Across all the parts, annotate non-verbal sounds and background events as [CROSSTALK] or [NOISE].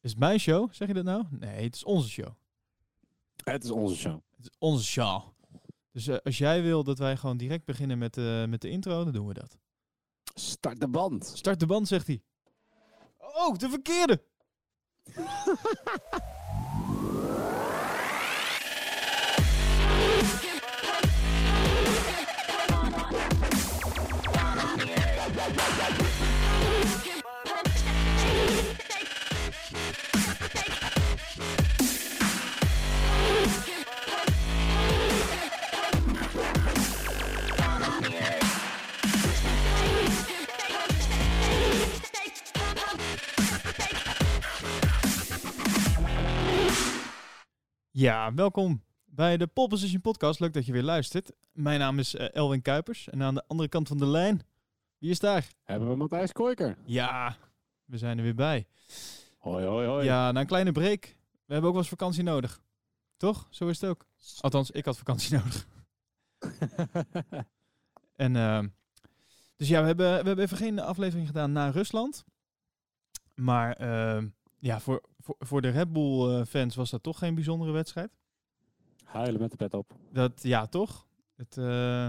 Is het mijn show? Zeg je dat nou? Nee, het is onze show. Het is onze show. Het is onze show. Dus eh, als jij wil dat wij gewoon direct beginnen met, eh, met de intro, dan doen we dat. Start de band. Start de band, zegt hij. Oh, de verkeerde! [LAUGHS] Ja, welkom bij de Pole Position Podcast. Leuk dat je weer luistert. Mijn naam is eh, Elwin Kuipers. En aan de andere kant van de lijn, wie is daar? Hebben we Matthijs Koiker. Ja, we zijn er weer bij. Hoi, hoi, hoi. Ja, na een kleine break. We hebben ook wel eens vakantie nodig. Toch? Zo is het ook. Althans, ik had vakantie [LAUGHS] nodig. [LAUGHS] En, ehm, dus ja, we hebben, we hebben even geen aflevering gedaan naar Rusland. Maar ehm, ja, voor, voor, voor de Red Bull eh, fans was dat toch geen bijzondere wedstrijd. Huilen met de pet op. Dat, ja, toch? Het, eh,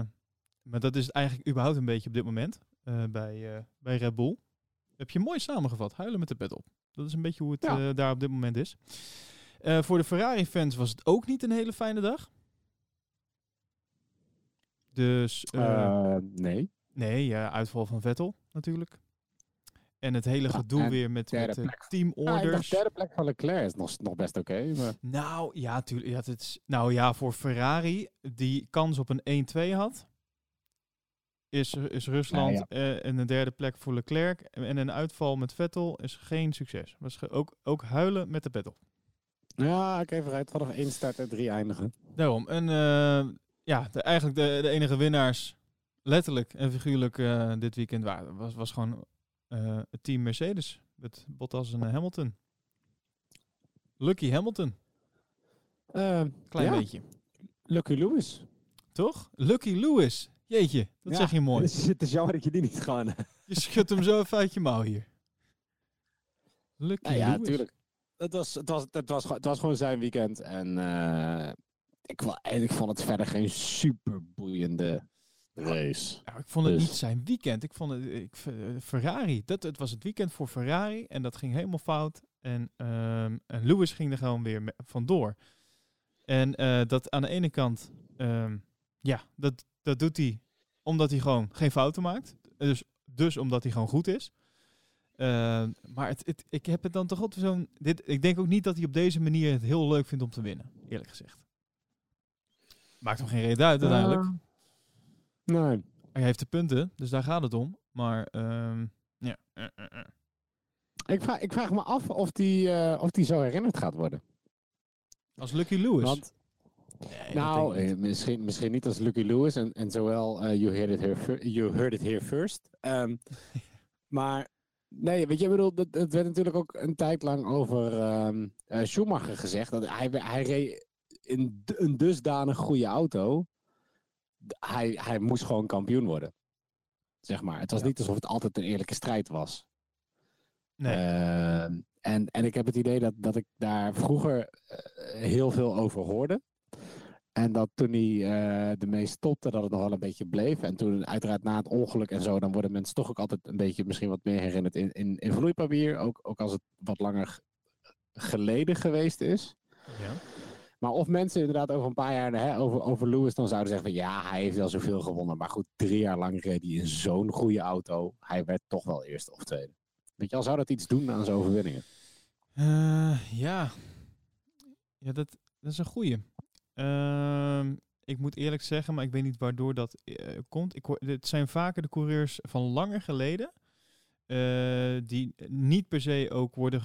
maar dat is eigenlijk überhaupt een beetje op dit moment eh, bij, bij Red Bull. Heb je mooi samengevat. Huilen met de pet op. Dat is een beetje hoe het Ja. daar op dit moment is. Voor de Ferrari-fans was het ook niet een hele fijne dag. Dus nee. nee, uitval van Vettel natuurlijk. En het hele Ja, gedoe weer met, met eh, plek. Ah, ik teamorders. dacht derde plek van Leclerc is nog, nog best oké. maar Nou ja, tuurlijk. Ja, het is, nou ja, voor Ferrari, die kans op een 1-2 had, is, is Rusland Ja, eh, en een derde plek voor Leclerc. En een uitval met Vettel is geen succes. Was ook, ook huilen met de op. ja, oké, vooruit. Vanaf één start en drie eindigen. Daarom. En eh, ja, de, eigenlijk de, de enige winnaars, letterlijk en figuurlijk eh, dit weekend, waren, was, was gewoon eh, het team Mercedes. Met Bottas en eh, Hamilton. Lucky Hamilton. Eh, Klein ja, beetje. Lucky Lewis. Toch? Lucky Lewis. Jeetje, dat Ja, zeg je mooi. [LAUGHS] Het is, het is jammer dat je die niet gewoon... Je schudt hem zo even uit je mouw hier. Lucky Nou ja, Lewis. natuurlijk. Het was, het, was, het, was, gewoon- het was gewoon zijn weekend. En ik, en ik vond het verder geen super boeiende race. Ik vond het Dus- niet zijn weekend. Ik vond het ik, eh, Ferrari. Dat, het was het weekend voor Ferrari en dat ging helemaal fout. En, ehm, en Lewis ging er gewoon weer vandoor. En eh, dat aan de ene kant, ehm, ja, dat, dat doet hij omdat hij gewoon geen fouten maakt. Dus, dus omdat hij gewoon goed is. Ehm, maar het, het, ik heb het dan toch altijd zo'n. Dit, ik denk ook niet dat hij op deze manier het heel leuk vindt om te winnen, eerlijk gezegd. Maakt hem geen reden uit uiteindelijk. Eh, nee. Hij heeft de punten, dus daar gaat het om. Maar ehm, ja. eh, eh, eh. Ik vraag, ik vraag me af of die, of die zo herinnerd gaat worden. Als Lucky Lewis. Want, Nee, nou, eh, misschien, misschien niet als Lucky Lewis. En, en zowel you, heard it here you heard it here first. Ehm, [LAUGHS] maar nee, weet je, ik bedoel, het, het werd natuurlijk ook een tijd lang over ehm, eh, Schumacher gezegd. Dat hij, hij reed in een dusdanig goede auto. Hij, hij moest gewoon kampioen worden. Zeg maar. Het was Ja. niet alsof het altijd een eerlijke strijd was. Nee. Ehm, en, en ik heb het idee dat, dat ik daar vroeger eh, heel veel over hoorde. En dat toen hij eh ermee stopte, dat het nog wel een beetje bleef. En toen uiteraard na het ongeluk en zo, dan worden mensen toch ook altijd een beetje misschien wat meer herinnerd in, in, in vloeipapier. Ook, ook als het wat langer g- geleden geweest is. ja. Maar of mensen inderdaad over een paar jaar hè, over, over Lewis dan zouden zeggen van ja, hij heeft wel zoveel gewonnen. Maar goed, drie jaar lang reed hij in zo'n goede auto. Hij werd toch wel eerste of tweede. Weet je al, zou dat iets doen aan zijn overwinningen? Eh, ja. Ja, dat, dat is een goeie. Ehm, ik moet eerlijk zeggen, maar ik weet niet waardoor dat eh, komt. Ik het zijn vaker de coureurs van langer geleden. eh, die niet per se ook worden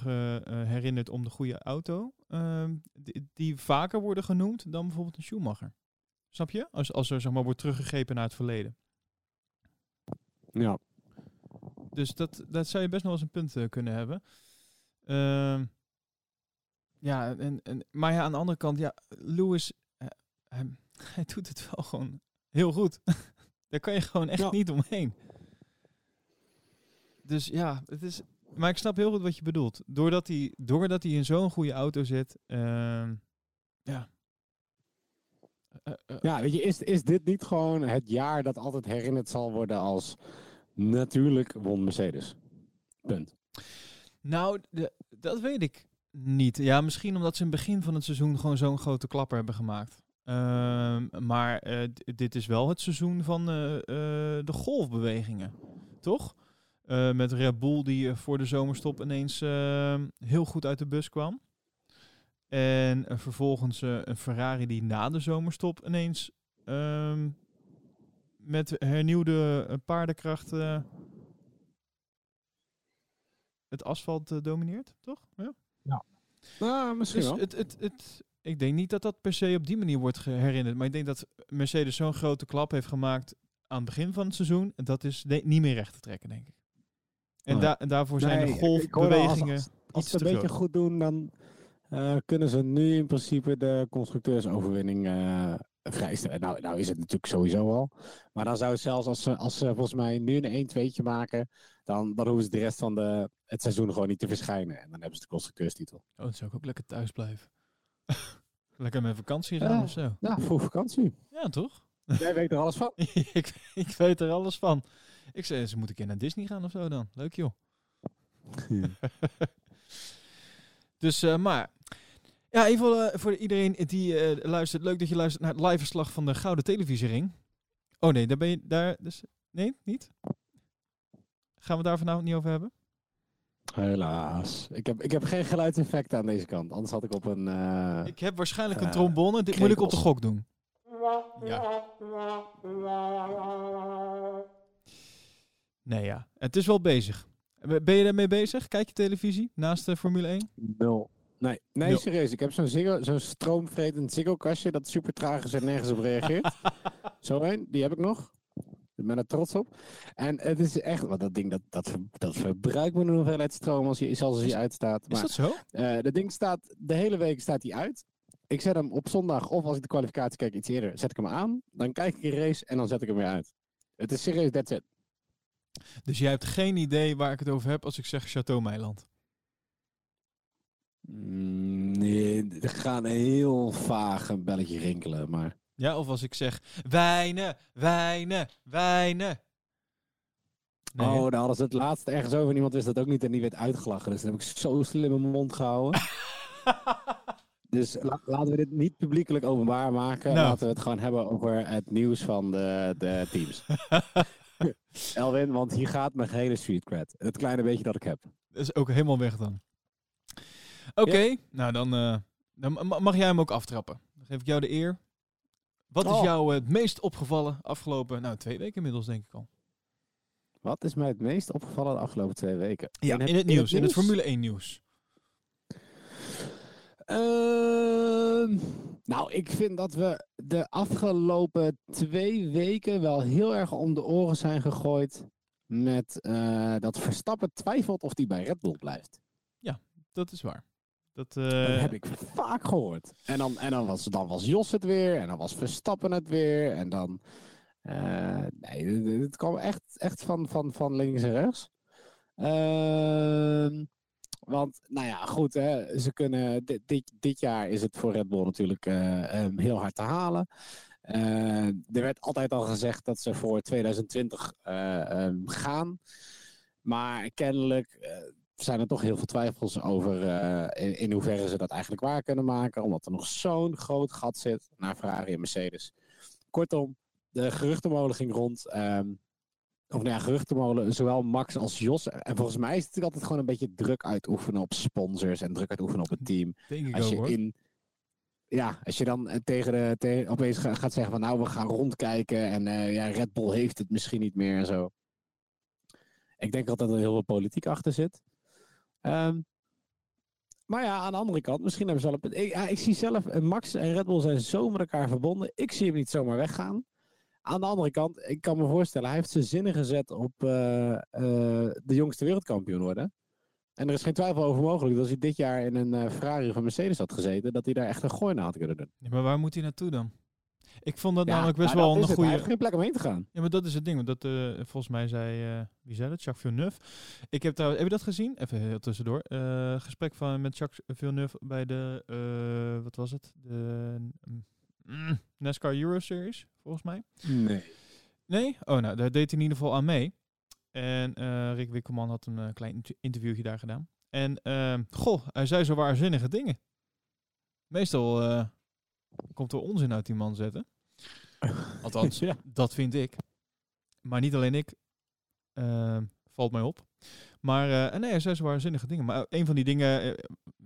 herinnerd om de goede auto. Ehm, die, die vaker worden genoemd dan bijvoorbeeld een Schumacher. Snap je? Als, als er zeg maar, wordt teruggegrepen naar het verleden. Ja. Dus dat, dat zou je best nog eens een punt eh, kunnen hebben. Ehm, ja, en, en, maar ja, aan de andere kant, ja, Lewis, eh, hij, [LAUGHS] hij doet het wel gewoon heel goed. [LAUGHS] Daar kan je gewoon echt Ja. niet omheen. Dus ja, het is, maar ik snap heel goed wat je bedoelt. Doordat hij, doordat hij in zo'n goede auto zit, ehm, ja. Eh, eh, Ja, weet je, is, is dit niet gewoon het jaar dat altijd herinnerd zal worden als natuurlijk won Mercedes? Punt. Nou, de- dat weet ik niet. Ja, misschien omdat ze in het begin van het seizoen gewoon zo'n grote klapper hebben gemaakt. Ehm, maar eh, dit is wel het seizoen van eh, eh, de golfbewegingen, toch? Eh, met Red Bull die eh, voor de zomerstop ineens ehm, heel goed uit de bus kwam. En eh, vervolgens een Ferrari die na de zomerstop ineens ehm, met hernieuwde paardenkracht het asfalt domineert, toch? Ja. Nou, misschien Dus wel. het, het, het, ik denk niet dat dat per se op die manier wordt herinnerd. Maar ik denk dat Mercedes zo'n grote klap heeft gemaakt aan het begin van het seizoen. En dat is niet meer recht te trekken, denk ik. En, da- en daarvoor zijn Nee, de golfbewegingen Als, als iets ze een beetje groot. goed doen, dan eh, kunnen ze nu in principe de constructeursoverwinning eh vrijstellen. Nou, nou is het natuurlijk sowieso al. Maar dan zou het zelfs als ze, als ze volgens mij nu een 1-2'tje maken, dan, dan hoeven ze de rest van de, het seizoen gewoon niet te verschijnen. En dan hebben ze de constructeurstitel. Oh, dan zou ik ook lekker thuis blijven. [LAUGHS] lekker met vakantie gaan Ja. of zo. Ja, voor vakantie. Ja, toch? Jij weet er alles van. [LAUGHS] ik, ik weet er alles van. Ik zei, ze moeten een keer naar Disney gaan of zo dan. Leuk joh. [LAUGHS] Dus, eh, maar... Ja, even eh, voor iedereen die eh, luistert. Leuk dat je luistert naar het live verslag van de Gouden Televisiering. Oh nee, daar ben je... Daar, dus, nee, niet? Gaan we daar vanavond niet over hebben? Helaas. Ik heb, ik heb geen geluidseffect aan deze kant. Anders had ik op een... eh, Ik heb waarschijnlijk een trombone. Dit moet ik op de gok doen. Ja. [LAUGHS] Nee, ja. Het is wel bezig. Ben je daarmee bezig? Kijk je televisie naast de Formule 1? Nul. Nee, nee Nul. serieus. Ik heb zo'n Ziggo- zo'n stroomvretend Ziggo-kastje dat super traag is en nergens op reageert. [LAUGHS] Zo een, die heb ik nog. Ik ben er trots op. En het is echt, want dat ding dat, dat, dat verbruikt me een hoeveelheid stroom als je, zelfs als Is- hij uitstaat. Is Maar dat zo? eh dat ding staat, de hele week staat hij uit. Ik zet hem op zondag of als ik de kwalificatie kijk iets eerder, zet ik hem aan. Dan kijk ik een race en dan zet ik hem weer uit. Het is serieus, that's it. Dus jij hebt geen idee waar ik het over heb als ik zeg Chateau Meiland. Mm, nee, er gaat een heel vaag een belletje rinkelen, maar... Ja, of als ik zeg wijnen, wijnen, wijnen. Nee, oh, daar hadden ze het laatst ergens over en iemand wist dat ook niet en die werd uitgelachen. Dus dan heb ik zo slim in mijn mond gehouden. [LAUGHS] dus la- laten we dit niet publiekelijk openbaar maken. Nou. Laten we het gewoon hebben over het nieuws van de, de teams. [LAUGHS] [LAUGHS] Elwin, want hier gaat mijn hele street cred. Het kleine beetje dat ik heb. Dat is ook helemaal weg dan. Oké, nou dan, eh, dan ma- mag jij hem ook aftrappen. Dan geef ik jou de eer. Wat is Oh. jou het meest opgevallen afgelopen, nou twee weken inmiddels denk ik al. Wat is mij het meest opgevallen de afgelopen twee weken? in het nieuws, in het Formule 1 nieuws. Ehm, nou, ik vind dat we de afgelopen twee weken wel heel erg om de oren zijn gegooid met eh, dat Verstappen twijfelt of hij bij Red Bull blijft. Dat is waar. Dat, Dat eh, heb ik vaak gehoord. En dan, en dan, was, dan was Jos het weer en dan was Verstappen het weer en dan... eh, nee, het- kwam echt, echt van, van, van links en rechts. Ehm, want, nou ja, goed, hè, ze kunnen, dit, dit, jaar is het voor Red Bull natuurlijk eh, ehm, heel hard te halen. Eh, er werd altijd al gezegd dat ze voor 2020 eh, ehm, gaan. Maar kennelijk zijn er toch heel veel twijfels over in, in hoeverre ze dat eigenlijk waar kunnen maken. Omdat er nog zo'n groot gat zit naar Ferrari en Mercedes. Kortom, de geruchtenmolen ging rond. ehm, of nou ja, geruchtenmolen, zowel Max als Jos. En volgens mij is het natuurlijk altijd gewoon een beetje druk uitoefenen op sponsors en druk uitoefenen op het team. Als je in. Ja, als je dan eh, tegen de. Tegen, opeens ga- gaat zeggen van nou, we gaan rondkijken. En eh, ja, Red Bull heeft het misschien niet meer en zo. Ik denk altijd dat er heel veel politiek achter zit. Ehm, maar ja, aan de andere kant, misschien hebben ze wel een punt. Ik, ja, ik zie zelf, eh, Max en Red Bull zijn zo met elkaar verbonden. Ik zie hem niet zomaar weggaan. Aan de andere kant, ik kan me voorstellen, hij heeft zijn zinnen gezet op eh, eh, de jongste wereldkampioen worden. En er is geen twijfel over mogelijk dat als hij dit jaar in een eh, Ferrari een Mercedes had gezeten, dat hij daar echt een gooi naar had kunnen doen. Ja, maar waar moet hij naartoe dan? Ik vond dat Ja, namelijk best wel een het. Hij goede... heeft geen plek om heen te gaan. Ja, maar dat is het ding. Want dat, volgens mij zei, wie zei dat? Jacques Villeneuve. Ik heb daar, heb je dat gezien? Even heel tussendoor. Gesprek van, met Jacques Villeneuve bij de, wat was het? De mm, NASCAR Euro Series, volgens mij. Nee. Nee? Oh, nou, daar deed hij in ieder geval aan mee. En eh, Rick Wikkelman had een eh, klein inter- interviewtje daar gedaan. En, ehm, goh, hij zei zo waanzinnige dingen. Meestal eh, komt er onzin uit die man zetten. [LAUGHS] Althans, Ja. dat vind ik. Maar niet alleen ik. Ehm, valt mij op. Maar nee, hij zei zo waanzinnige dingen. Maar een van die dingen,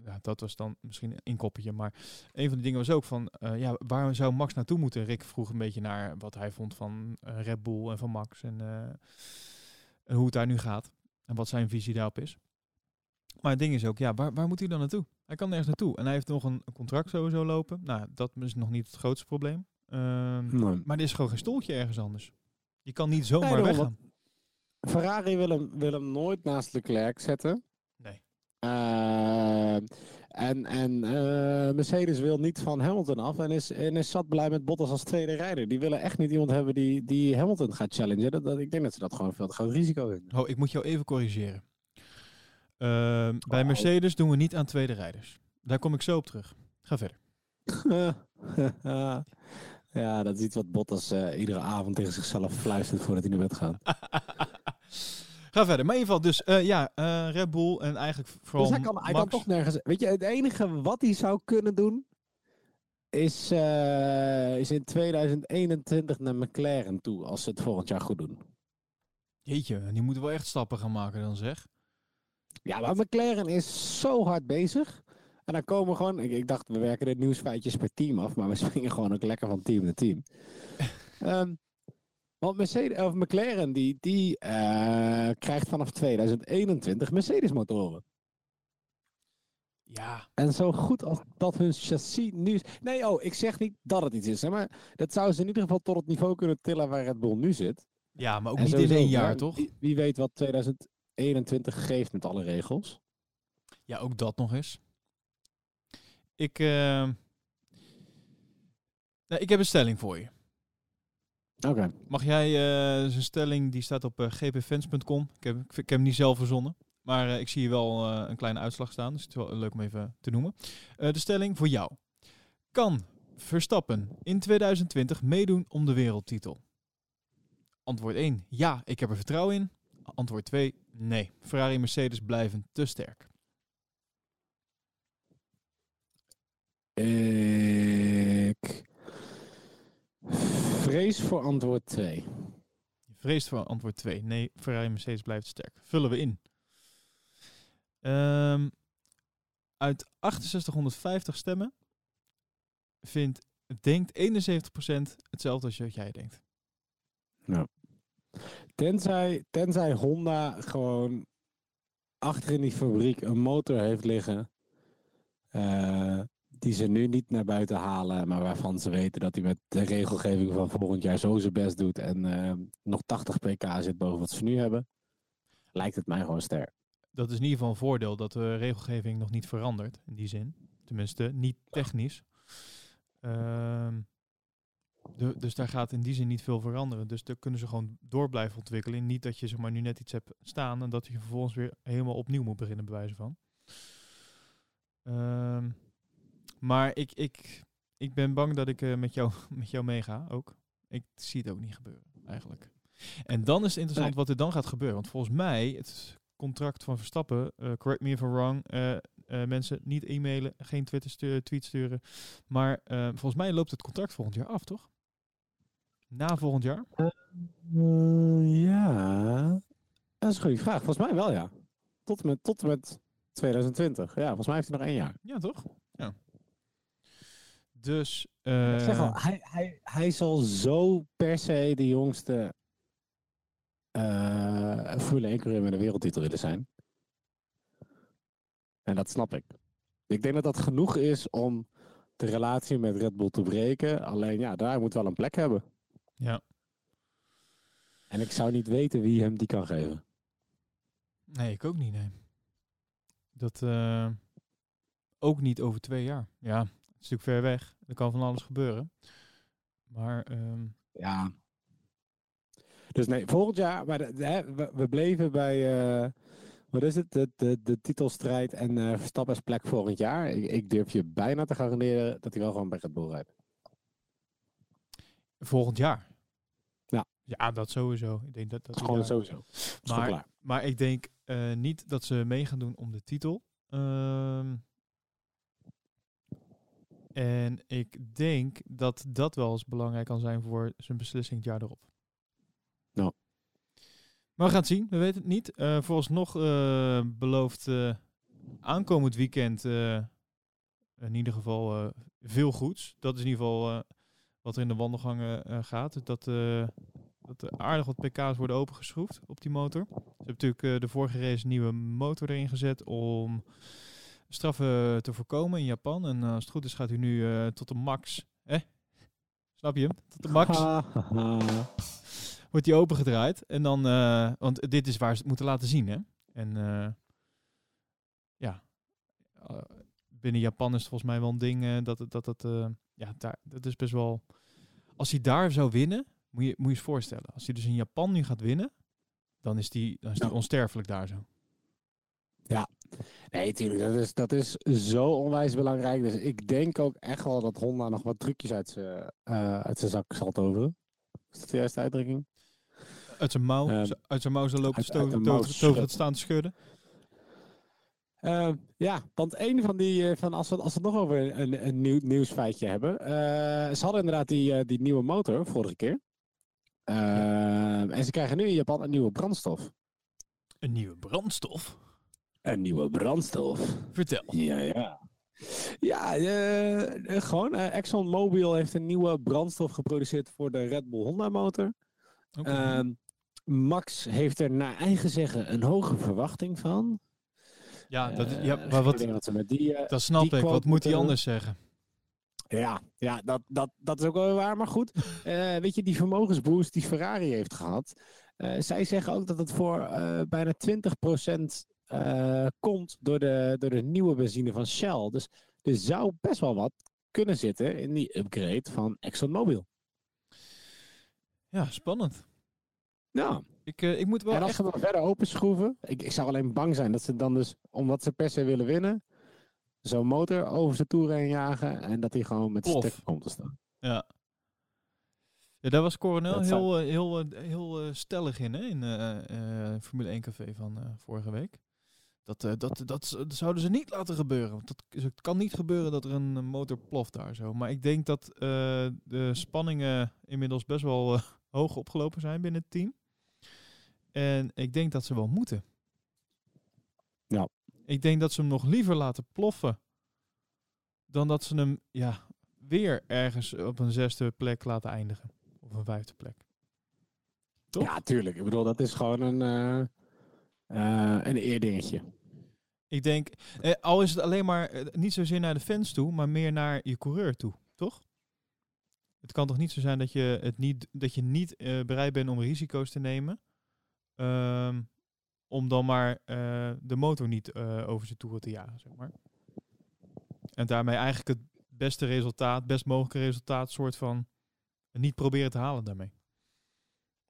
ja, dat was dan misschien een koppetje. Maar een van die dingen was ook van, eh, ja, waar zou Max naartoe moeten? Rick vroeg een beetje naar wat hij vond van eh, Red Bull en van Max. En, eh, en hoe het daar nu gaat. En wat zijn visie daarop is. Maar het ding is ook, ja, waar, waar moet hij dan naartoe? Hij kan nergens naartoe. En hij heeft nog een, contract sowieso lopen. Nou, dat is nog niet het grootste probleem. Ehm, Nee. maar er is gewoon geen stoeltje ergens anders. Je kan niet zomaar daarom, weggaan. Ferrari wil hem, wil hem nooit naast Leclerc zetten. Eh, en en eh, Mercedes wil niet van Hamilton af en is, en is zat blij met Bottas als tweede rijder. Die willen echt niet iemand hebben die, die Hamilton gaat challengen. Dat, dat, ik denk dat ze dat gewoon veel te groot risico vinden. Oh, ik moet jou even corrigeren. Ehm, bij Oh. Mercedes doen we niet aan tweede rijders. Daar kom ik zo op terug. Ga verder. [LAUGHS] ja, dat is iets wat Bottas eh, iedere avond tegen zichzelf fluistert voordat hij naar bed gaat. [LAUGHS] Ga verder. Maar in ieder geval, dus eh, ja, eh, Red Bull en eigenlijk vooral Dus hij kan, hij kan Max. toch nergens. Weet je, het enige wat hij zou kunnen doen. Is, eh, is in 2021 naar McLaren toe. Als ze het volgend jaar goed doen. Jeetje, die moeten wel echt stappen gaan maken dan zeg. Ja, maar McLaren is zo hard bezig. En dan komen we gewoon. Ik, ik dacht, we werken de nieuwsfeitjes per team af. Maar we springen gewoon ook lekker van team naar team. [LAUGHS] Ehm, want Mercedes, of McLaren die, die eh, krijgt vanaf 2021 Mercedes motoren. Ja, En zo goed als dat hun chassis nu is. Nee, oh, ik zeg niet dat het iets is. Hè, maar dat zou ze in ieder geval tot het niveau kunnen tillen waar Red Bull nu zit. ja maar ook En niet in één jaar, ja, toch? Wie, wie weet wat 2021 geeft met alle regels. Ja, ook dat nog eens. Ik, eh, nou, ik heb een stelling voor je. Oké. Mag jij eh zijn stelling, die staat op eh, gpfans.com. Ik heb, ik heb hem niet zelf verzonnen. Maar eh, ik zie hier wel een kleine uitslag staan. Dus het is wel leuk om even te noemen. De stelling voor jou. Kan Verstappen in 2020 meedoen om de wereldtitel? Antwoord 1. Ja, ik heb er vertrouwen in. Antwoord 2. Nee. Ferrari en Mercedes blijven te sterk. Ik vrees voor antwoord 2. Je vreest voor antwoord 2. Nee, Ferrari Mercedes blijft sterk. Vullen we in. Ehm, uit 6850 stemmen vindt, denkt 71% hetzelfde als wat jij denkt. Tenzij, tenzij Honda gewoon achter in die fabriek een motor heeft liggen. eh, die ze nu niet naar buiten halen, maar waarvan ze weten dat hij met de regelgeving van volgend jaar zo zijn best doet en eh, nog 80 pk zit boven wat ze nu hebben, lijkt het mij gewoon sterk. Dat is in ieder geval een voordeel dat de regelgeving nog niet verandert. In die zin. Tenminste, niet technisch. Ehm, de, dus daar gaat in die zin niet veel veranderen. Dus daar kunnen ze gewoon door blijven ontwikkelen. Niet dat je zeg maar, nu net iets hebt staan en dat je vervolgens weer helemaal opnieuw moet beginnen, bij wijze van. Ehm, maar ik, ik, ik ben bang dat ik eh, met, jou, [LAUGHS] met jou meega ook. Ik zie het ook niet gebeuren, eigenlijk. En dan is het interessant wat er dan gaat gebeuren. Want volgens mij, het contract van Verstappen, eh, correct me if I'm wrong, eh, mensen niet e-mailen, geen Twitter stu tweet sturen. Maar volgens mij loopt het contract volgend jaar af, toch? Na volgend jaar? Eh, ja, dat is een goede vraag. Volgens mij wel, ja. Tot en met, tot en met 2020. Ja, volgens mij heeft hij nog één jaar. Ja, toch? Dus, Ik eh, zeg al, hij, hij, hij zal zo per se de jongste eh Formule 1 coureur met een wereldtitel willen zijn. En dat snap ik. Ik denk dat dat genoeg is om de relatie met Red Bull te breken. Alleen ja, daar moet wel een plek hebben. ja. En ik zou niet weten wie hem die kan geven. Nee, ik ook niet, nee. Dat eh, ook niet over twee jaar. Ja, het is natuurlijk ver weg. Er kan van alles gebeuren. Maar ehm, Ja. Dus nee, volgend jaar, maar we, bleven bij, eh, wat is het, de, de, de titelstrijd en eh Verstappen's plek volgend jaar. Ik, ik durf je bijna te garanderen dat hij wel gewoon bij Red Bull rijdt. volgend jaar. Ja. Ja, dat sowieso. Ik denk dat, dat is gewoon daar- sowieso. Dat is Maar-. Maar ik denk eh, niet dat ze mee gaan doen om de titel. Ehm, en ik denk dat dat wel eens belangrijk kan zijn voor zijn beslissing het jaar erop. Ja. Maar we gaan het zien, we weten het niet. Eh vooralsnog eh belooft eh, aankomend weekend in ieder geval veel goeds. Dat is in ieder geval wat er in de wandelgangen gaat. Dat, eh, dat er aardig wat pk's worden opengeschroefd op die motor. Ze hebben natuurlijk de vorige race een nieuwe motor erin gezet om straffen te voorkomen in Japan. En eh, als het goed is gaat hij nu eh, tot de max. Hè? Snap je hem? Tot de max [LAUGHS] wordt die opengedraaid. En dan, eh, want dit is waar ze het moeten laten zien, hè? En eh, ja, eh, binnen Japan is het volgens mij wel een ding eh, dat het, dat het, eh, ja, daar, dat is best wel. Als hij daar zou winnen, moet je moet je eens voorstellen. Als hij dus in Japan nu gaat winnen, dan is die, dan is die Ja. onsterfelijk daar zo. Nee, tuurlijk, dat is, dat is zo onwijs belangrijk. Dus ik denk ook echt wel dat Honda nog wat trucjes uit zijn eh, uit zijn zak zal toveren. Is dat de juiste uitdrukking? Uit zijn mouw, Ehm, z- uit zijn mouw zal lopen stoven, het staan te schudden. Eh, ja, want een van die, eh, van als, we, als we het nog over een, een nieuw, nieuwsfeitje hebben. eh, ze hadden inderdaad die, die nieuwe motor vorige keer. Eh, En ze krijgen nu in Japan een nieuwe brandstof. Een nieuwe brandstof. Een nieuwe brandstof. Vertel. Ja, ja. Ja, eh, eh, gewoon. eh, ExxonMobil heeft een nieuwe brandstof geproduceerd voor de Red Bull Honda motor. Ehm, Max heeft er naar eigen zeggen een hoge verwachting van. ja, dat, ja, maar wat, ze met die, dat snap die ik. Wat moet hij anders zeggen? Ja, ja dat, dat, dat is ook wel waar. Maar goed, [LAUGHS] weet je, die vermogensboost die Ferrari heeft gehad. eh, zij zeggen ook dat het voor bijna 20% eh komt door de, door de nieuwe benzine van Shell. Dus er zou best wel wat kunnen zitten in die upgrade van ExxonMobil. Ja, spannend. Ja, Ik, eh, ik moet wel en als echt... ze dan verder openschroeven, ik, ik zou alleen bang zijn dat ze dan dus, omdat ze per se willen winnen, zo'n motor over zijn toer heen jagen en dat hij gewoon met stuk komt te staan. Ja. Ja, daar was Coronel Dat zou- heel, eh, heel, heel stellig in, hè, in eh, Formule 1 Café van vorige week. Dat, eh, dat, dat, dat zouden ze niet laten gebeuren. Want dat, het kan niet gebeuren dat er een motor ploft daar zo. Maar ik denk dat eh, de spanningen inmiddels best wel eh, [LAUGHS] hoog opgelopen zijn binnen het team. En ik denk dat ze wel moeten. Ja. Ik denk dat ze hem nog liever laten ploffen. Dan dat ze hem ja, weer ergens op een zesde plek laten eindigen. Of een vijfde plek. Toch? Ja, tuurlijk. Ik bedoel, dat is gewoon een, een eerdingetje. Ik denk, eh, al is het alleen maar eh, niet zozeer naar de fans toe, maar meer naar je coureur toe, toch? Het kan toch niet zo zijn dat je, het niet, dat je niet eh, bereid bent om risico's te nemen. ehm, om dan maar eh, de motor niet eh, over zijn toeren te jagen, zeg maar. En daarmee eigenlijk het beste resultaat, best mogelijke resultaat, soort van niet proberen te halen daarmee.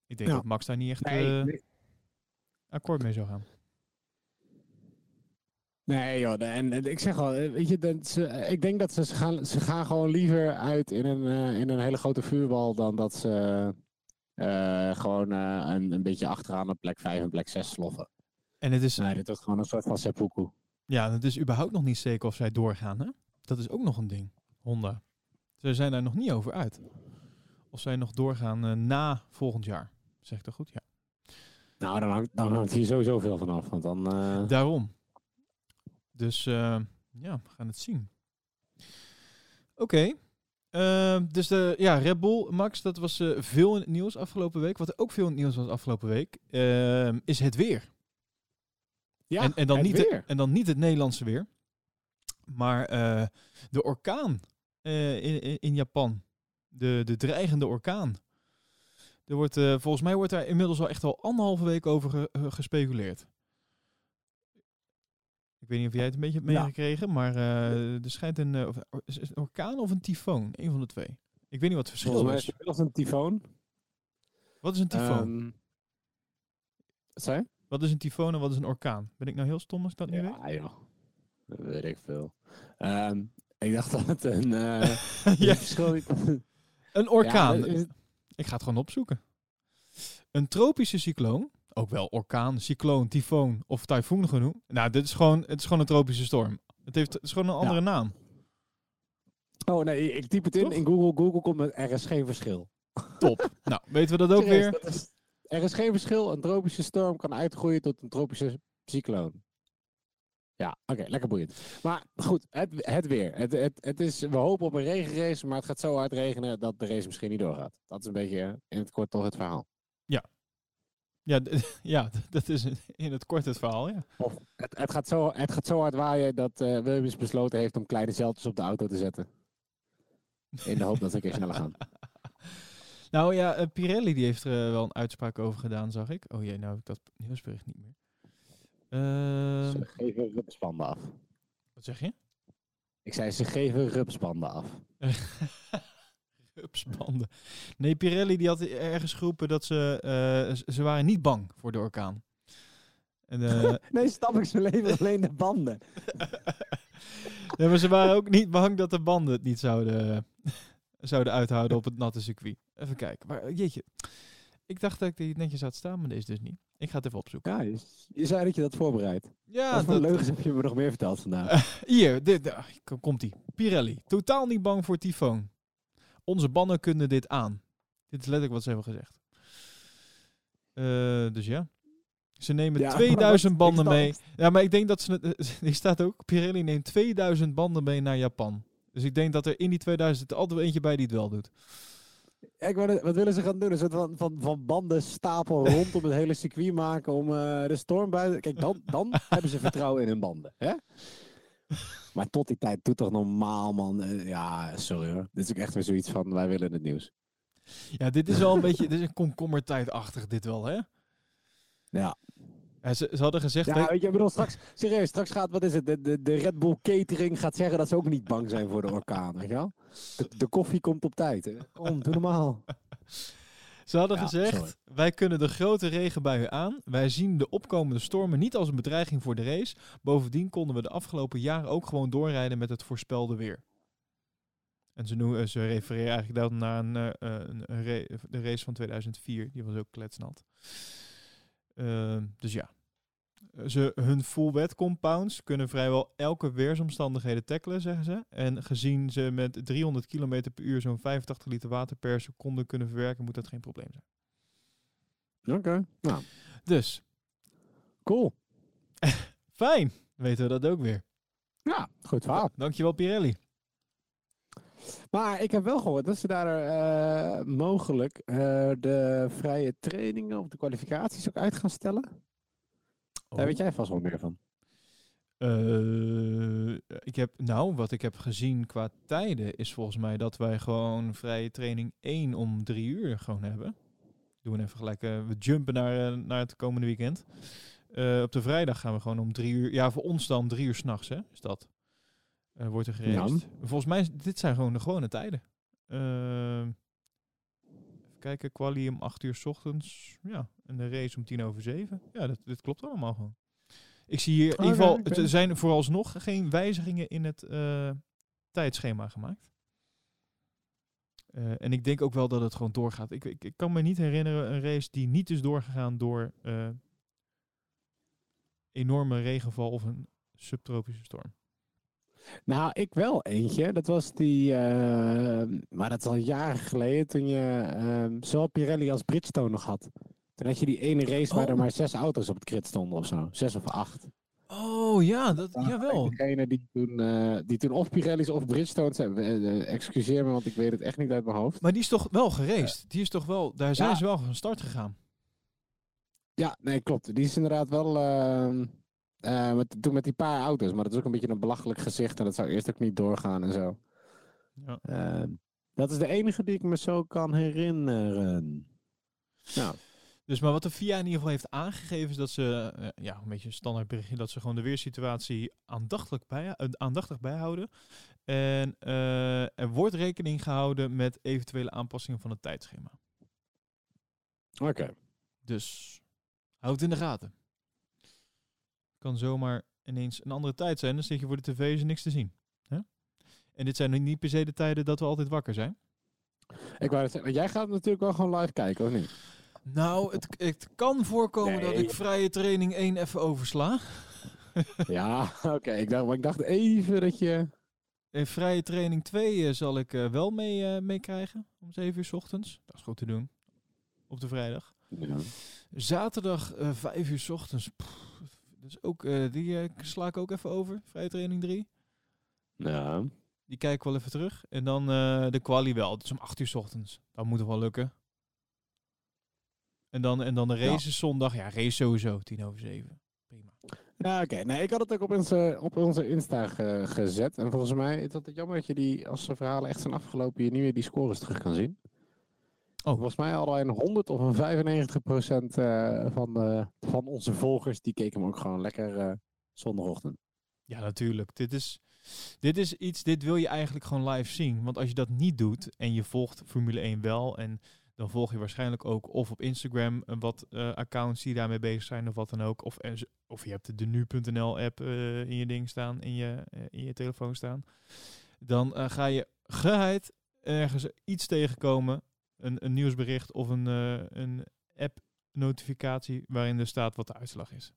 Ik denk Ja. dat Max daar niet echt Nee, eh, nee. Akkoord mee zou gaan. Nee, joh. En, en ik zeg al, eh, weet je, ze, eh, ik denk dat ze, ze gaan, ze gaan gewoon liever uit in een, eh, in een hele grote vuurbal dan dat ze gewoon een, een beetje achteraan op plek 5 en plek 6 sloffen. En het is, Nee, dit is gewoon een soort van seppuku. Ja, het is überhaupt nog niet zeker of zij doorgaan. Hè? Dat is ook nog een ding. Honda. Ze zijn daar nog niet over uit. Of zij nog doorgaan na volgend jaar. Zeg ik dat goed? Ja. Nou, dan hangt, dan hangt hier sowieso veel van af. Want dan, eh, Daarom. Dus eh, ja, we gaan het zien. Oké. Eh, dus de, ja, Red Bull, Max, dat was veel in het nieuws afgelopen week. Wat er ook veel in het nieuws was afgelopen week, eh, is het weer. ja, en, en, dan niet weer. Het, en dan niet het Nederlandse weer. Maar de orkaan in, in, in Japan. De, de dreigende orkaan. Er wordt, eh, volgens mij wordt daar inmiddels al echt al anderhalve week over ge- eh, gespeculeerd. Ik weet niet of jij het een beetje hebt Ja. meegekregen, maar eh, er schijnt een, eh, of- is het een orkaan of een tyfoon. Een van de twee. Ik weet niet wat het verschil Volgens mij is is. een tyfoon. Wat is een tyfoon? Ehm, wat zei wat is een tyfoon en wat is een orkaan? Ben ik nou heel stom als ik dat niet weet? Ja, joh. Dat weet ik veel. Ehm, ik dacht dat het een... eh [LAUGHS] Ja, een orkaan. Ja, is- Ik ga het gewoon opzoeken. Een tropische cycloon, ook wel orkaan, cycloon, tyfoon of tyfoon genoemd. Nou, dit is gewoon, het is gewoon een tropische storm. Het, heeft, het is gewoon een Ja. andere naam. Oh nee, ik typ het in Toch? in Google. Google komt met er is geen verschil. Top. [LAUGHS] nou, weten we dat ook Serieus, weer? dat is- er is geen verschil. Een tropische storm kan uitgroeien tot een tropische cycloon. Ja, oké, lekker boeiend. Maar goed, het, het weer. Het, het, het is, we hopen op een regenrace, maar het gaat zo hard regenen dat de race misschien niet doorgaat. Dat is een beetje in het kort toch het verhaal. Ja, ja, d- [LAUGHS] dat is in het kort het verhaal, ja. Of het, het, gaat, zo, het gaat zo hard waaien dat Williams besloten heeft om kleine zeiltjes op de auto te zetten. In de hoop dat ze een keer sneller gaan. [LAUGHS] Nou ja, eh, Pirelli die heeft er eh, wel een uitspraak over gedaan, zag ik. Oh jee, nou heb ik dat nieuwsbericht niet meer. Ehm, Ze geven rupspanden af. wat zeg je? Ik zei, ze geven rupspanden af. [LAUGHS] Upspanden. Nee, Pirelli die had ergens geroepen dat ze, eh, ze waren niet bang voor de orkaan. En, eh, [LAUGHS] Nee, snap ik, ze leveren alleen de banden. [LAUGHS] nee, maar ze waren ook niet bang dat de banden het niet zouden, zouden uithouden op het natte circuit. Even kijken. Maar jeetje, ik dacht dat ik die netjes had staan, maar is dus niet. Ik ga het even opzoeken. Ja, je, je zei dat je dat voorbereidt. Ja, Wat voor dat, leugens heb je me nog meer verteld vandaag? hier, dit, ah, k- komt-ie. Pirelli, totaal niet bang voor tyfoon. Onze banden kunnen dit aan. Dit is letterlijk wat ze hebben gezegd. Eh, dus ja. Ze nemen Ja, [LAUGHS] maar 2000 wat- ik banden mee. Ja, maar ik denk dat ze het. Die [LAUGHS] staat ook. Pirelli neemt 2000 banden mee naar Japan. Dus ik denk dat er in die 2000 er altijd wel eentje bij die het wel doet. Ja, ik net- wat willen ze gaan doen? Een soort van, van, van banden stapel rondom het hele circuit maken om eh, de storm buiten... Kijk, dan, dan [LAUGHS] hebben ze vertrouwen in hun banden. Hè? Maar tot die tijd, doe toch normaal, man. Eh, ja, sorry hoor. Dit is ook echt weer zoiets van, wij willen het nieuws. Ja, dit is wel een beetje. Dit is een komkommertijdachtig, dit wel, hè? Ja. Ja, ze, ze hadden gezegd. Ja, weet je, ik bedoel, straks, serieus, straks gaat, wat is het, de, de, de Red Bull catering gaat zeggen dat ze ook niet bang zijn voor de orkaan, weet je wel? De, de koffie komt op tijd, hè? Kom, doe normaal. [LAUGHS] Ze hadden Ja, gezegd, sorry. wij kunnen de grote regenbuien aan. Wij zien de opkomende stormen niet als een bedreiging voor de race. Bovendien konden we de afgelopen jaren ook gewoon doorrijden met het voorspelde weer. En ze, noemen, ze refereren eigenlijk dan naar een, eh, eh, een, een ra- de race van 2004. Die was ook kletsnat. Ehm, dus ja. Ze, hun full wet compounds kunnen vrijwel elke weersomstandigheden tackelen, zeggen ze. En gezien ze met 300 km per uur zo'n 85 liter water per seconde kunnen verwerken, moet dat geen probleem zijn. Oké, nou, Dus, cool. [LAUGHS] fijn. Weten we dat ook weer. Ja, goed verhaal. Dankjewel Pirelli. Maar ik heb wel gehoord dat ze daar eh, mogelijk eh, de vrije trainingen of de kwalificaties ook uit gaan stellen. Daar weet jij vast wel meer van. Eh, ik heb, nou, wat ik heb gezien qua tijden is volgens mij dat wij gewoon vrije training 1 om 3 uur gewoon hebben. Doen we even gelijk, we jumpen naar, naar het komende weekend. Op de vrijdag gaan we gewoon om 3 uur, ja voor ons dan 3 uur s'nachts hè, is dat. Eh, wordt er geraced. Volgens mij, dit zijn gewoon de gewone tijden. Ehm, even kijken, quali om 8 uur s ochtends. Ja, en de race om tien over 7. Ja, dat, dit klopt allemaal gewoon. Ik zie hier in ieder Oké, geval, er zijn vooralsnog geen wijzigingen in het eh, tijdschema gemaakt. Eh, en ik denk ook wel dat het gewoon doorgaat. Ik, ik, ik kan me niet herinneren een race die niet is doorgegaan door enorme regenval of een subtropische storm. Nou, ik wel eentje. Dat was die, eh, maar dat is al jaren geleden, toen je eh, zowel Pirelli als Bridgestone nog had. Toen had je die ene race waar er Oh. maar zes auto's op het grid stonden of zo. Zes of acht. Oh ja, dat, jawel. Degene die toen, eh, die toen of Pirelli's of Bridgestones hebben. eh, excuseer me, want ik weet het echt niet uit mijn hoofd. Maar die is toch wel geraced? Die is toch wel, daar zijn Ja. ze wel van start gegaan. Ja, nee, klopt. Die is inderdaad wel. ehm, eh, met, toen met die paar auto's, maar dat is ook een beetje een belachelijk gezicht en dat zou eerst ook niet doorgaan en zo. Ja. Ehm, dat is de enige die ik me zo kan herinneren. Nou, Dus maar wat de FIA in ieder geval heeft aangegeven is dat ze, eh, ja, een beetje een standaard berichtje, dat ze gewoon de weersituatie aandachtig, bij, eh, aandachtig bijhouden. En eh, er wordt rekening gehouden met eventuele aanpassingen van het tijdschema. Oké. Dus houd het in de gaten. Kan zomaar ineens een andere tijd zijn, dan zit je voor de tv is er niks te zien. Hè? En dit zijn niet per se de tijden dat we altijd wakker zijn. Ik wou het zeggen, jij gaat natuurlijk wel gewoon live kijken, of niet? Nou, het, het kan voorkomen dat ik vrije training 1 even oversla. [LAUGHS] ja, oké. Ik, dacht, maar ik dacht even dat je... En vrije training 2 eh, zal ik eh, wel mee, eh, meekrijgen om 7 uur 's ochtends. Dat is goed te doen. Op de vrijdag. Ja. Zaterdag eh 5 uur 's ochtends. Pff, dus ook, eh, die eh, sla ik ook even over. Vrije training 3. ja. Die kijk ik wel even terug. En dan eh, de quali wel. Dus om 8 uur 's ochtends. Dat moet wel lukken. En dan, en dan de Ja. race is zondag. Ja, race sowieso. 10 over 7. Prima. Ja, oké. Nee, ik had het ook op onze, op onze Insta ge- gezet. En volgens mij is dat het jammer dat je die, als de verhalen echt zijn afgelopen, je niet meer die scores terug kan zien. Oh. Volgens mij hadden wij een 100 of een 95 procent eh, van, de, van onze volgers, die keken hem ook gewoon lekker eh, zondagochtend. Ja, natuurlijk. Dit is, dit is iets, dit wil je eigenlijk gewoon live zien. Want als je dat niet doet en je volgt Formule 1 wel en dan volg je waarschijnlijk ook of op Instagram eh, wat eh, accounts die daarmee bezig zijn of wat dan ook. Of, of je hebt de nu.nl app eh, in je ding staan, in je, eh, in je telefoon staan. Dan eh, ga je geheid ergens iets tegenkomen, een, een nieuwsbericht of een, eh, een app notificatie waarin er staat wat de uitslag is.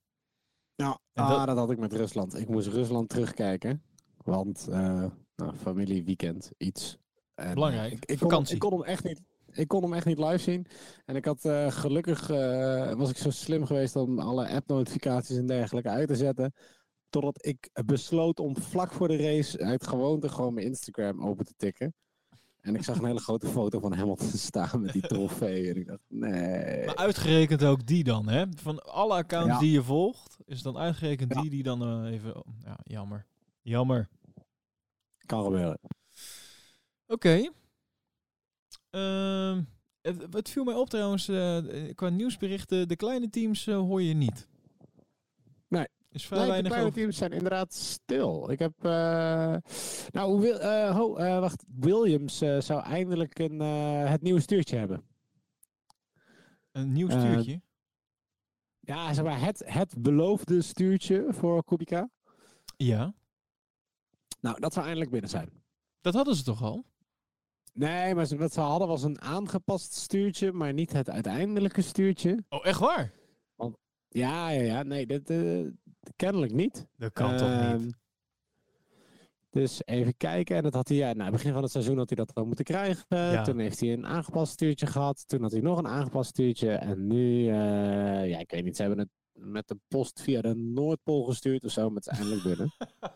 Ja, En ah, dat- dat... had ik met Rusland. Ik moest Rusland terugkijken, want eh nou, familie, weekend, iets. En, eh, Belangrijk. Ik, ik, kon, Vakantie. ik kon hem echt niet. Ik kon hem echt niet live zien. En ik had eh, gelukkig eh, was ik zo slim geweest om alle app-notificaties en dergelijke uit te zetten. Totdat ik besloot om vlak voor de race uit gewoonte gewoon mijn Instagram open te tikken. En ik zag een hele grote foto van Hamilton [LAUGHS] staan met die trofee. En ik dacht, nee. Maar uitgerekend ook die dan, hè? Van alle accounts Ja. die je volgt, is dan uitgerekend Ja. die die dan eh, even... ja, jammer. Jammer. Kan gebeuren. Oké. Ehm, het, het viel mij op trouwens, eh, qua nieuwsberichten, de kleine teams eh, hoor je niet. Is vrij de weinig kleine over. teams zijn inderdaad stil. Ik heb. eh, nou, wil, eh, ho, eh, wacht. Williams zou eindelijk een, het nieuwe stuurtje hebben. Een nieuw stuurtje. Ja, zeg maar het, het beloofde stuurtje voor Kubica. ja, Nou, dat zou eindelijk binnen zijn. dat hadden ze toch al? Nee, maar wat ze hadden was een aangepast stuurtje, maar niet het uiteindelijke stuurtje. Oh, echt waar? Ja, ja, ja. Nee, dit, kennelijk niet. Dat kan toch Ehm, niet? Dus even kijken. En dat had hij, ja, nou, begin van het seizoen had hij dat wel moeten krijgen. Ja. Toen heeft hij een aangepast stuurtje gehad. Toen had hij nog een aangepast stuurtje. En nu, eh, ja, ik weet niet, ze hebben het met de post via de Noordpool gestuurd of zo, maar het is eindelijk binnen. [LAUGHS]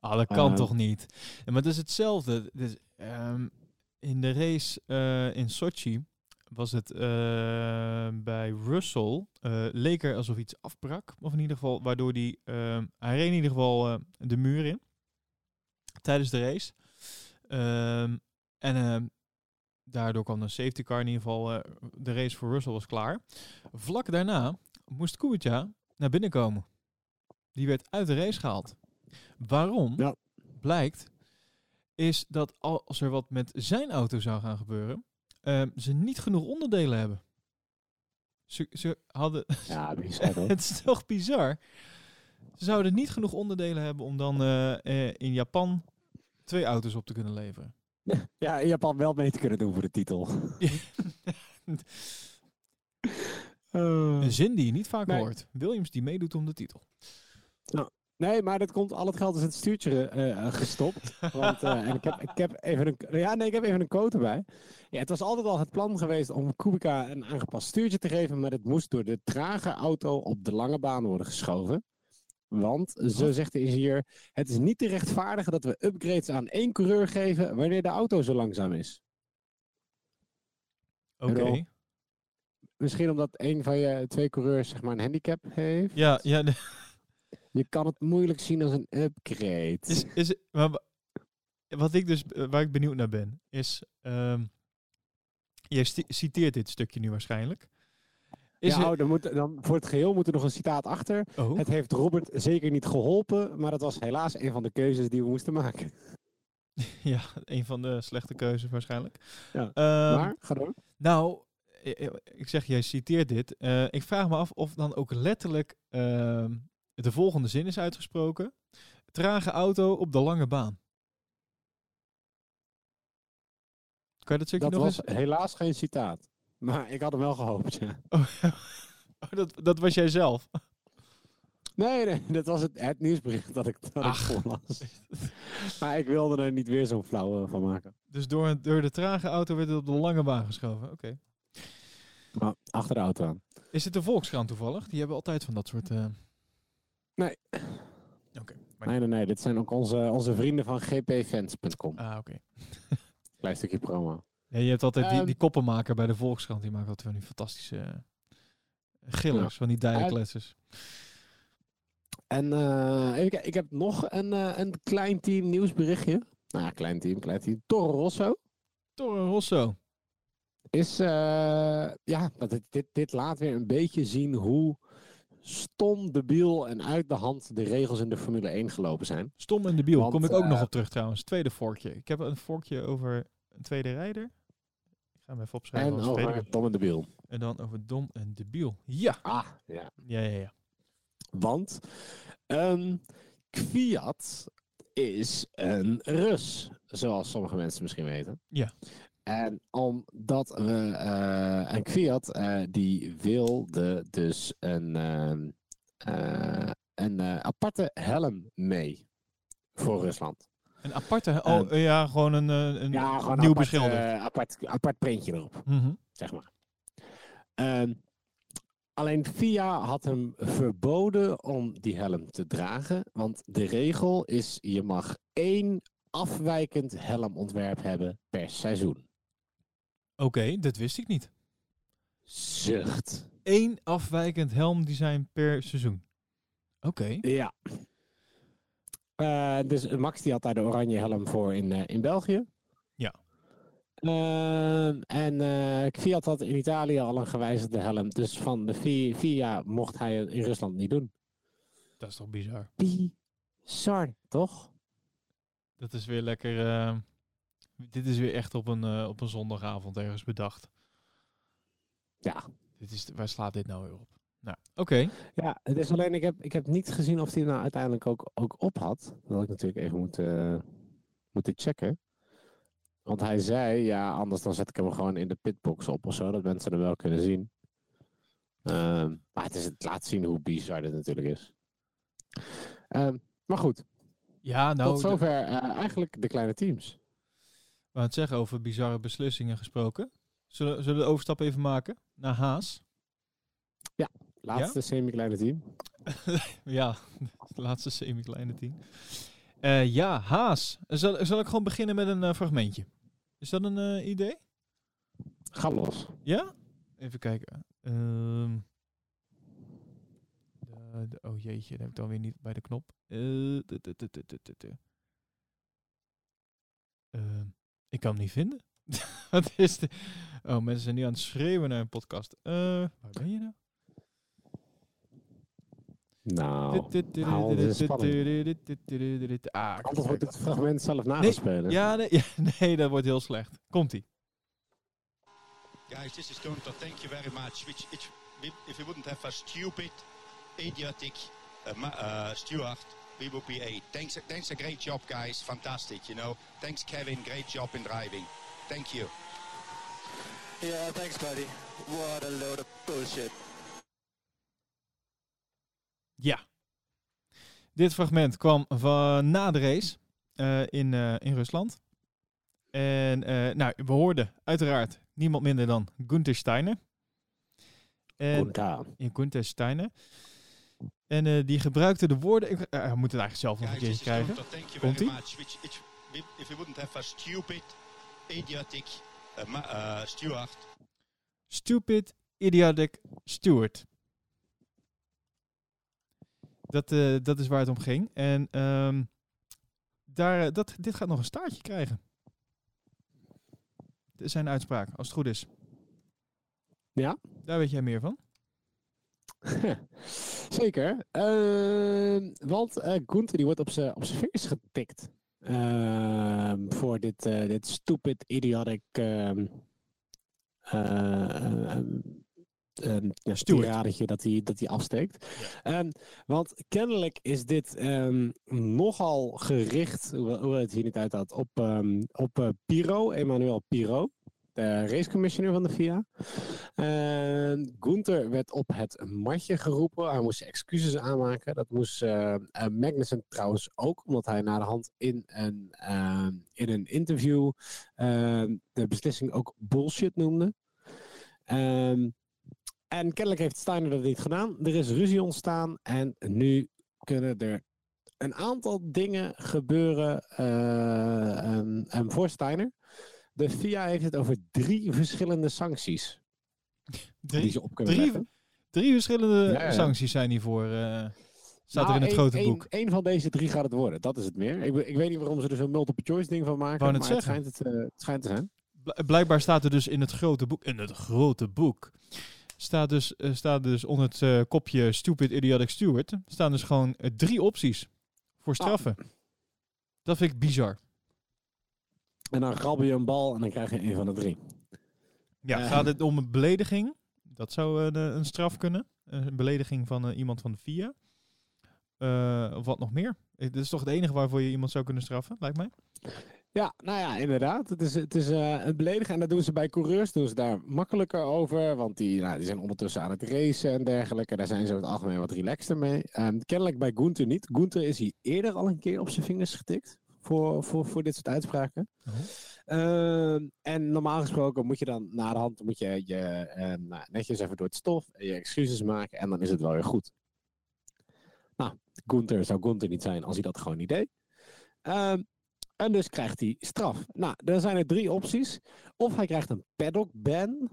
Ah, dat kan Ehm. toch niet? Maar het is hetzelfde. Dus, ehm, in de race eh, in Sochi was het eh, bij Russell, eh, leek er alsof iets afbrak. Of in ieder geval, waardoor die, ehm, hij reed in ieder geval eh, de muur in tijdens de race. Ehm, en ehm, daardoor kwam een safety car in ieder geval, de race voor Russell was klaar. Vlak daarna moest Kubica naar binnen komen. Die werd uit de race gehaald. Waarom? Ja. Blijkt, is dat als er wat met zijn auto zou gaan gebeuren, ehm, ze niet genoeg onderdelen hebben. Ze, ze hadden. Ja, bizar [LAUGHS] het is toch bizar? Ze zouden niet genoeg onderdelen hebben om dan eh, eh, in Japan twee auto's op te kunnen leveren. [LAUGHS] Ja, in Japan wel mee te kunnen doen voor de titel. [LAUGHS] Een zin die je niet vaak Nee. hoort. Williams die meedoet om de titel. Nee, maar dat komt, al het geld is in het stuurtje eh, gestopt. [LAUGHS] Want, eh, en ik heb, ik heb even een, ja, nee, ik heb even een quote erbij. Ja, het was altijd al het plan geweest om Kubica een aangepast stuurtje te geven, maar het moest door de trage auto op de lange baan worden geschoven. Want, zo Wat? zegt de ingenieur, het is niet te rechtvaardigen dat we upgrades aan één coureur geven wanneer de auto zo langzaam is. Oké. Misschien omdat een van je twee coureurs zeg maar een handicap heeft. Ja, ja de- Je kan het moeilijk zien als een upgrade. is, is, maar wa- wat ik dus, eh, waar ik benieuwd naar ben, is... ehm, Jij citeert dit stukje nu waarschijnlijk. Is ja, oh, dan moet, dan, voor het geheel moet er nog een citaat achter. oh, Het heeft Robert zeker niet geholpen, maar het was helaas een van de keuzes die we moesten maken. [LAUGHS] ja, een van de slechte keuzes waarschijnlijk. Ja, Ehm, maar, ga door. Nou, eh, eh, ik zeg, jij citeert dit. Ik vraag me af of dan ook letterlijk ehm, de volgende zin is uitgesproken. Trage auto op de lange baan. Kan je dat stukje Dat nog was helaas geen citaat. Maar ik had hem wel gehoopt, ja. eens... [LAUGHS] Oh, dat, dat was jij zelf. Nee, nee, dat was het, het nieuwsbericht dat ik, dat ik Ach. voorlas. [LAUGHS] maar ik wilde er niet weer zo'n flauw eh, van maken. Dus door, door de trage auto werd het op de lange baan geschoven. Oké. Achter de auto aan. Is het de Volkskrant toevallig? Die hebben altijd van dat soort... eh, Nee. Oké. Nee, nee, nee. Dit zijn ook onze, onze vrienden van gpfans.com. Ah, oké. [LAUGHS] Klein stukje promo. Ja, je hebt altijd die, Ehm. die koppenmaker bij de Volkskrant. Die maakt altijd van die fantastische eh, gillers, van die dijenkletsers. En eh, even kijken, ik heb nog een, eh, een klein team nieuwsberichtje. Nou ja, klein team, klein team. Toro Rosso Toro Rosso. is, eh, ja, dat dit, dit, dit laat weer een beetje zien hoe stom, debiel en uit de hand de regels in de Formule 1 gelopen zijn. Stom en debiel. Want, Kom ik ook nog eh, op terug trouwens. Tweede vorkje. Ik heb een vorkje over een tweede rijder. Ik ga hem even opschrijven. En over dom en debiel. En dan over dom en debiel. Ja. Ah, ja. Ja, ja, ja. Want ehm Kviat is een Rus, zoals sommige mensen misschien weten. Ja. En omdat we. eh en Kviat eh, die wilde dus een, ehm, eh, een aparte helm mee voor Rusland. Een aparte... Oh, ja, gewoon een, een Ja, gewoon nieuw apart, beschilderd. apart, apart printje erop, Mhm. zeg maar. Ehm, alleen FIA had hem verboden om die helm te dragen. Want de regel is: je mag één afwijkend helmontwerp hebben per seizoen. Oké, dat wist ik niet. Zucht. Eén afwijkend helmdesign per seizoen. Oké. Ja. Eh, dus Max die had daar de oranje helm voor in, eh, in België. Ja. Ehm, en eh Fiat had in Italië al een gewijzigde helm. Dus van de vi- VIA mocht hij het in Rusland niet doen. Dat is toch bizar. Bizar, toch? Dat is weer lekker... dit is weer echt op een, eh, op een zondagavond ergens bedacht. Ja. Dit is, waar slaat dit nou weer op? Nou, oké. Ja, het is alleen, ik heb, ik heb niet gezien of hij nou uiteindelijk ook, ook op had. Dat had ik natuurlijk even moeten, moeten checken. Want hij zei, ja, anders dan zet ik hem gewoon in de pitbox op of zo, dat mensen hem wel kunnen zien. Ehm, maar het, is, het laat zien hoe bizar dit natuurlijk is. Ehm, maar goed, Ja, nou, tot zover eh, eigenlijk de kleine teams. We gaan het zeggen over bizarre beslissingen gesproken. Zullen, zullen we de overstap even maken naar Haas? Laatste semi-kleine team. [LAUGHS] ja, [LAUGHS] laatste semi-kleine team. Eh, ja, Haas. Zal, zal ik gewoon beginnen met een eh, fragmentje? Is dat een eh, idee? Ga los. Ja? Even kijken. Ehm. De, de- oh jeetje, dat heb ik dan weer niet bij de knop. Eh, ik kan hem niet vinden. [LAUGHS] Wat is de... Oh, mensen zijn nu aan het schreeuwen naar een podcast. Eh, waar ben je nou? Nou, Ah, anders wordt het fragment zelf Nee, nagespeeld. ja, nee, [LAUGHS] ja, nee, dat wordt heel slecht. Komt-ie. Guys, this is Gunther. Thank you very much. Which, it, if we wouldn't have a stupid, idiotic uh, uh, steward, we would be eight. Thanks, thanks a great job, guys. Fantastic, you know. Thanks, Kevin. Great job in driving. Thank you. Yeah, thanks, buddy. What a load of bullshit. Ja. Dit fragment kwam van na de race eh, in, eh, in Rusland. En eh, nou, we hoorden uiteraard niemand minder dan Gunther Steiner. En, in Gunther Steiner. En eh, die gebruikte de woorden... Ik, eh, we moeten het eigenlijk zelf nog een keertje krijgen. Gunther. Thank you Komt-ie? very much. Which, it, if we wouldn't have a stupid, idiotic uh, uh, steward, Stupid Idiotic Stewart. Dat, eh, dat is waar het om ging. En ehm, daar, dat, dit gaat nog een staartje krijgen. Dit is zijn uitspraak, als het goed is. Ja? Daar weet jij meer van. [LAUGHS] Zeker. Ehm, want eh Gunther die wordt op zijn op zijn vingers getikt. Ehm, voor dit, eh, dit stupid, idiotic... ja, tiradetje dat hij dat hij afsteekt. Want kennelijk is dit nogal gericht, hoe, hoe het hier niet uit had, op, op Piro, Emmanuel Piro, de racecommissioner van de FIA. Uh, Gunther werd op het matje geroepen. Hij moest excuses aanmaken. Dat moest eh, eh, Magnussen trouwens ook, omdat hij na de hand in een, eh, in een interview eh, de beslissing ook bullshit noemde. Ehm, en kennelijk heeft Steiner dat niet gedaan. Er is ruzie ontstaan en nu kunnen er een aantal dingen gebeuren eh, ehm, voor Steiner. De FIA heeft het over drie verschillende sancties die Drie, ze op kunnen drie, leggen. drie verschillende Ja, ja. sancties zijn hiervoor. eh staat Nou, er in het grote boek. één van deze drie gaat het worden, dat is het meer. Ik, ik weet niet waarom ze er zo'n multiple choice ding van maken, maar het schijnt, het, eh, het schijnt te zijn. Bl- Blijkbaar staat er dus in het grote boek. In het grote boek. Staat dus, eh, staat dus onder het kopje Stupid Idiotic Steward. Staan dus gewoon drie opties voor straffen. Dat vind ik bizar. En dan grabbel je een bal en dan krijg je een van de drie. Ja, Eh. gaat het om een belediging? Dat zou eh, de- een straf kunnen. Een belediging van eh, iemand van de. Eh, of wat nog meer? Eh, Dit is toch het enige waarvoor je iemand zou kunnen straffen, lijkt mij? Ja, nou ja, inderdaad. Het is, het is eh, een beledigen. En dat doen ze bij coureurs doen ze daar makkelijker over. Want die, nou, die zijn ondertussen aan het racen en dergelijke. Daar zijn ze over het algemeen wat relaxter mee. Ehm, kennelijk bij Gunther niet. Gunther is hier eerder al een keer op zijn vingers getikt. Voor, voor, voor dit soort uitspraken. Oh. Ehm, en normaal gesproken moet je dan na de hand moet je, je ehm, nou, netjes even door het stof. En je excuses maken. En dan is het wel weer goed. Nou, Gunther zou Gunther niet zijn als hij dat gewoon niet deed. Ehm, en dus krijgt hij straf. Nou, er zijn er drie opties. Of hij krijgt een paddock ban.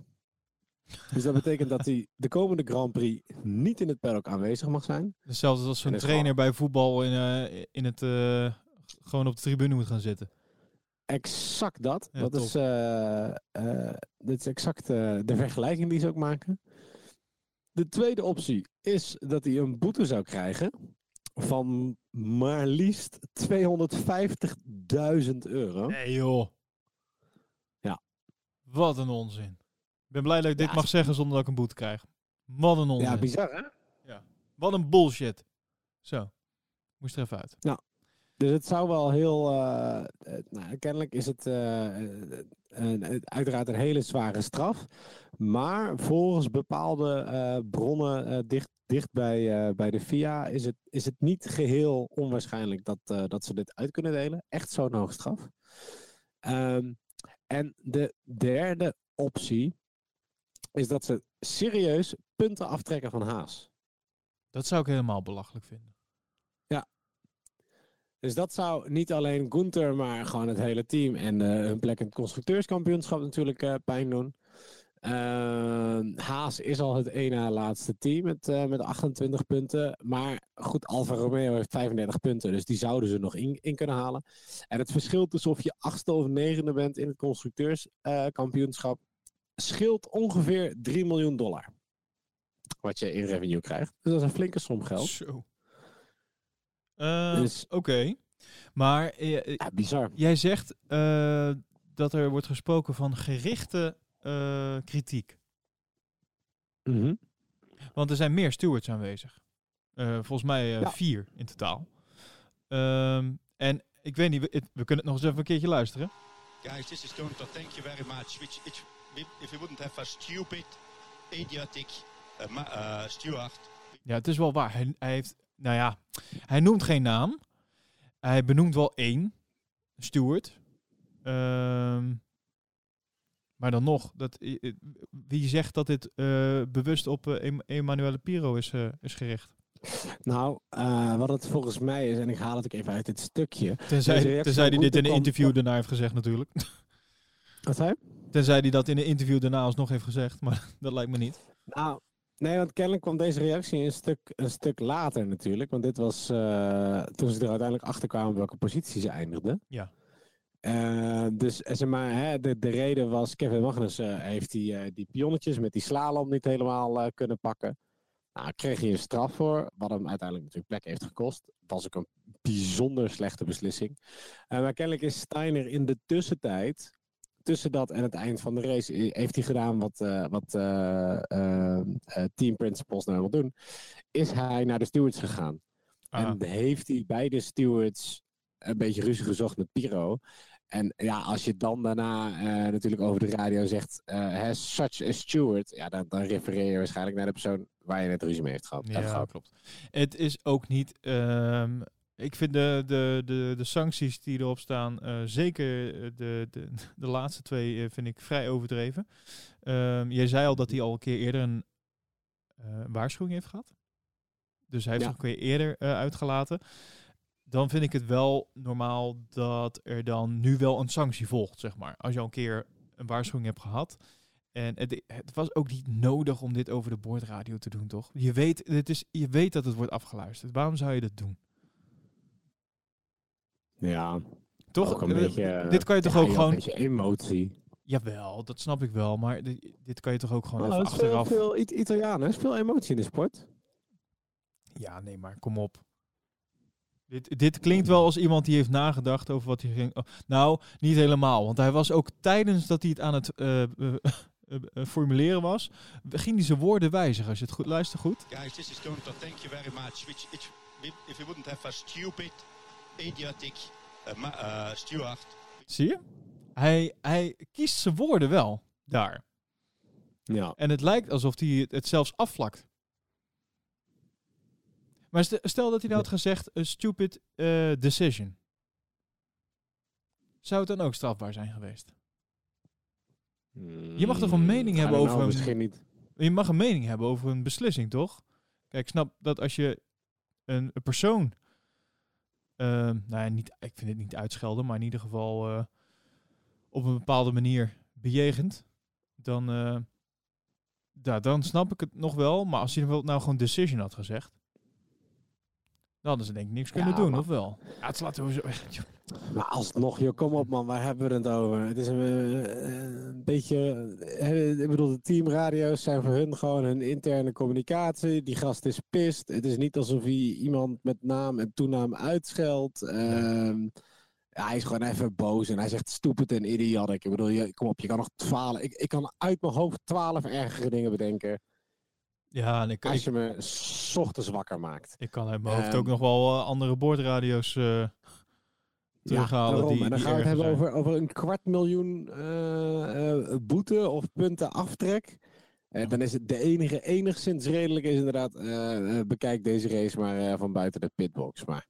Dus dat betekent dat hij de komende Grand Prix niet in het paddock aanwezig mag zijn. Hetzelfde als zo'n trainer bij voetbal in, eh, in het, eh, gewoon op de tribune moet gaan zitten. Exact dat. Ja, dat, top. is, eh, eh, dat is exact eh, de vergelijking die ze ook maken. De tweede optie is dat hij een boete zou krijgen van maar liefst 250.000 euro. Nee joh. Ja. Wat een onzin. Ik ben blij dat ik dit Ja, mag zeggen zonder dat ik een boete krijg. Wat een onzin. Ja, bizar hè? Wat een bullshit. Zo. Moest er even uit. Dus het zou wel heel. eh, eh, nou, kennelijk is het eh, eh, een- een- uiteraard een hele zware straf. Maar volgens bepaalde eh, bronnen eh, dicht, dicht bij, eh, bij de FIA is het, is het niet geheel onwaarschijnlijk dat, eh, dat ze dit uit kunnen delen. Echt zo'n hoge straf. Ehm, en de derde optie is dat ze serieus punten aftrekken van Haas. Dat zou ik helemaal belachelijk vinden. Dus dat zou niet alleen Gunther, maar gewoon het hele team en eh, hun plek in het constructeurskampioenschap natuurlijk eh, pijn doen. Ehm, Haas is al het na laatste team met, eh, met 28 punten. Maar goed, Alfa Romeo heeft 35 punten, dus die zouden ze nog in, in kunnen halen. En het verschil tussen of je achtste of negende bent in het constructeurskampioenschap scheelt ongeveer 3 miljoen dollar. Wat je in revenue krijgt. Dus dat is een flinke som geld. Zo. Eh, Dus- Oké. Maar eh, eh, Ja, bizar. jij zegt eh, dat er wordt gesproken van gerichte eh, kritiek. Mhm. Want er zijn meer stewards aanwezig. Eh, volgens mij eh, Ja. vier in totaal. Ehm, en ik weet niet, we, kunnen het nog eens even een keertje luisteren. Guys, this is Gunther. Thank you very much. Which, it, if you wouldn't have a stupid, idiotic uh, uh, steward, Ja, het is wel waar. Hij, hij heeft, nou ja, hij noemt geen naam. Hij benoemt wel één steward. Ehm, maar dan nog, dat, wie zegt dat dit eh, bewust op eh, Em- Emanuele Piro is, eh, is gericht? Nou, eh, wat het volgens mij is, en ik haal het ook even uit dit stukje. Tenzij, tenzij hij dit in een interview daarna heeft gezegd natuurlijk. Wat zei? Tenzij hij dat in een interview daarna alsnog heeft gezegd, maar [LAUGHS] dat lijkt me niet. Nou, nee, want kennelijk kwam deze reactie een stuk, een stuk later natuurlijk. Want dit was eh, toen ze er uiteindelijk achter kwamen welke positie ze eindigden. Ja. Eh, dus eh, zeg maar, hè, de, de reden was, Kevin Magnussen heeft die, die pionnetjes met die slalom niet helemaal kunnen pakken. Nou, kreeg hij een straf voor, wat hem uiteindelijk natuurlijk plek heeft gekost. was ook een bijzonder slechte beslissing. Maar kennelijk is Steiner in de tussentijd, tussen dat en het eind van de race, i- heeft hij gedaan wat, eh, wat eh, eh, eh, team principals nou wil doen. Is hij naar de stewards gegaan. Ah. En heeft hij bij de stewards een beetje ruzie gezocht met Piro. En ja, als je dan daarna eh, natuurlijk over de radio zegt, eh has such a steward, ja, dan, dan refereer je waarschijnlijk naar de persoon waar je net ruzie mee heeft gehad. Ja, gehad. klopt. Het is ook niet. ehm, ik vind de, de, de, de sancties die erop staan, eh, zeker eh, de, de, [LAUGHS] de laatste twee, eh, vind ik vrij overdreven. Ehm, jij zei al dat hij al een keer eerder een waarschuwing heeft gehad. Dus hij heeft Ja. een keer eerder uitgelaten. Dan vind ik het wel normaal dat er dan nu wel een sanctie volgt, zeg maar. Als je al een keer een waarschuwing hebt gehad. En het, het was ook niet nodig om dit over de boordradio te doen, toch? Je weet, het is, je weet dat het wordt afgeluisterd. Waarom zou je dat doen? Ja, Toch? ook een Eh, beetje, eh, dit kan je toch ja, ook ja, gewoon... Een beetje emotie. Jawel, dat snap ik wel. Maar di- dit kan je toch ook gewoon Oh, even het is veel, achteraf... veel It- Italianen, er is veel emotie in de sport. Ja, nee, maar kom op. Dit, dit klinkt wel als iemand die heeft nagedacht over wat hij ging... oh, nou, niet helemaal. Want hij was ook tijdens dat hij het aan het eh, eh, eh, eh, formuleren was... ging hij zijn woorden wijzigen. Als je het goed luistert goed. Guys, this is Gunther. Thank you very much. Which, which, if you wouldn't have a stupid, idiotic uh, ma- uh, steward, Zie je? Hij, hij kiest zijn woorden wel daar. Ja. En het lijkt alsof hij het, het zelfs afvlakt. Maar st- stel dat hij nou had gezegd, een stupid eh, decision. Zou het dan ook strafbaar zijn geweest? Je mag toch een mening Mm, I hebben don't over een- Misschien niet. Je mag een mening hebben over een beslissing, toch? Kijk, ik snap dat als je een, een persoon... ehm, nou ja, niet, ik vind het niet uitschelden, maar in ieder geval eh, op een bepaalde manier bejegent, dan, eh, ja, dan snap ik het nog wel. Maar als hij nou gewoon decision had gezegd, dan hadden ze denk ik niks kunnen Ja, doen, maar- of wel? Ja, het slaat sowieso... Maar alsnog, joh, kom op man, waar hebben we het over? Het is een, eh, een beetje, eh, ik bedoel, de teamradio's zijn voor hun gewoon hun interne communicatie. Die gast is pist. Het is niet alsof hij iemand met naam en toenaam uitscheldt. Ehm, ja, hij is gewoon even boos en hij zegt stupid en idiotic. Ik bedoel, je, kom op, je kan nog twaalf, ik, ik kan uit mijn hoofd twaalf ergere dingen bedenken. Ja, en ik, Als ik, je me 's ochtends wakker maakt. ik kan uit mijn hoofd Ehm, ook nog wel eh, andere boordradio's eh, terughalen. daarom. die, en dan gaan we het hebben zijn. over, over een kwart miljoen eh, boete of punten aftrek. Dan is het de enige enigszins redelijk is inderdaad, bekijk deze race maar van buiten de pitbox. Maar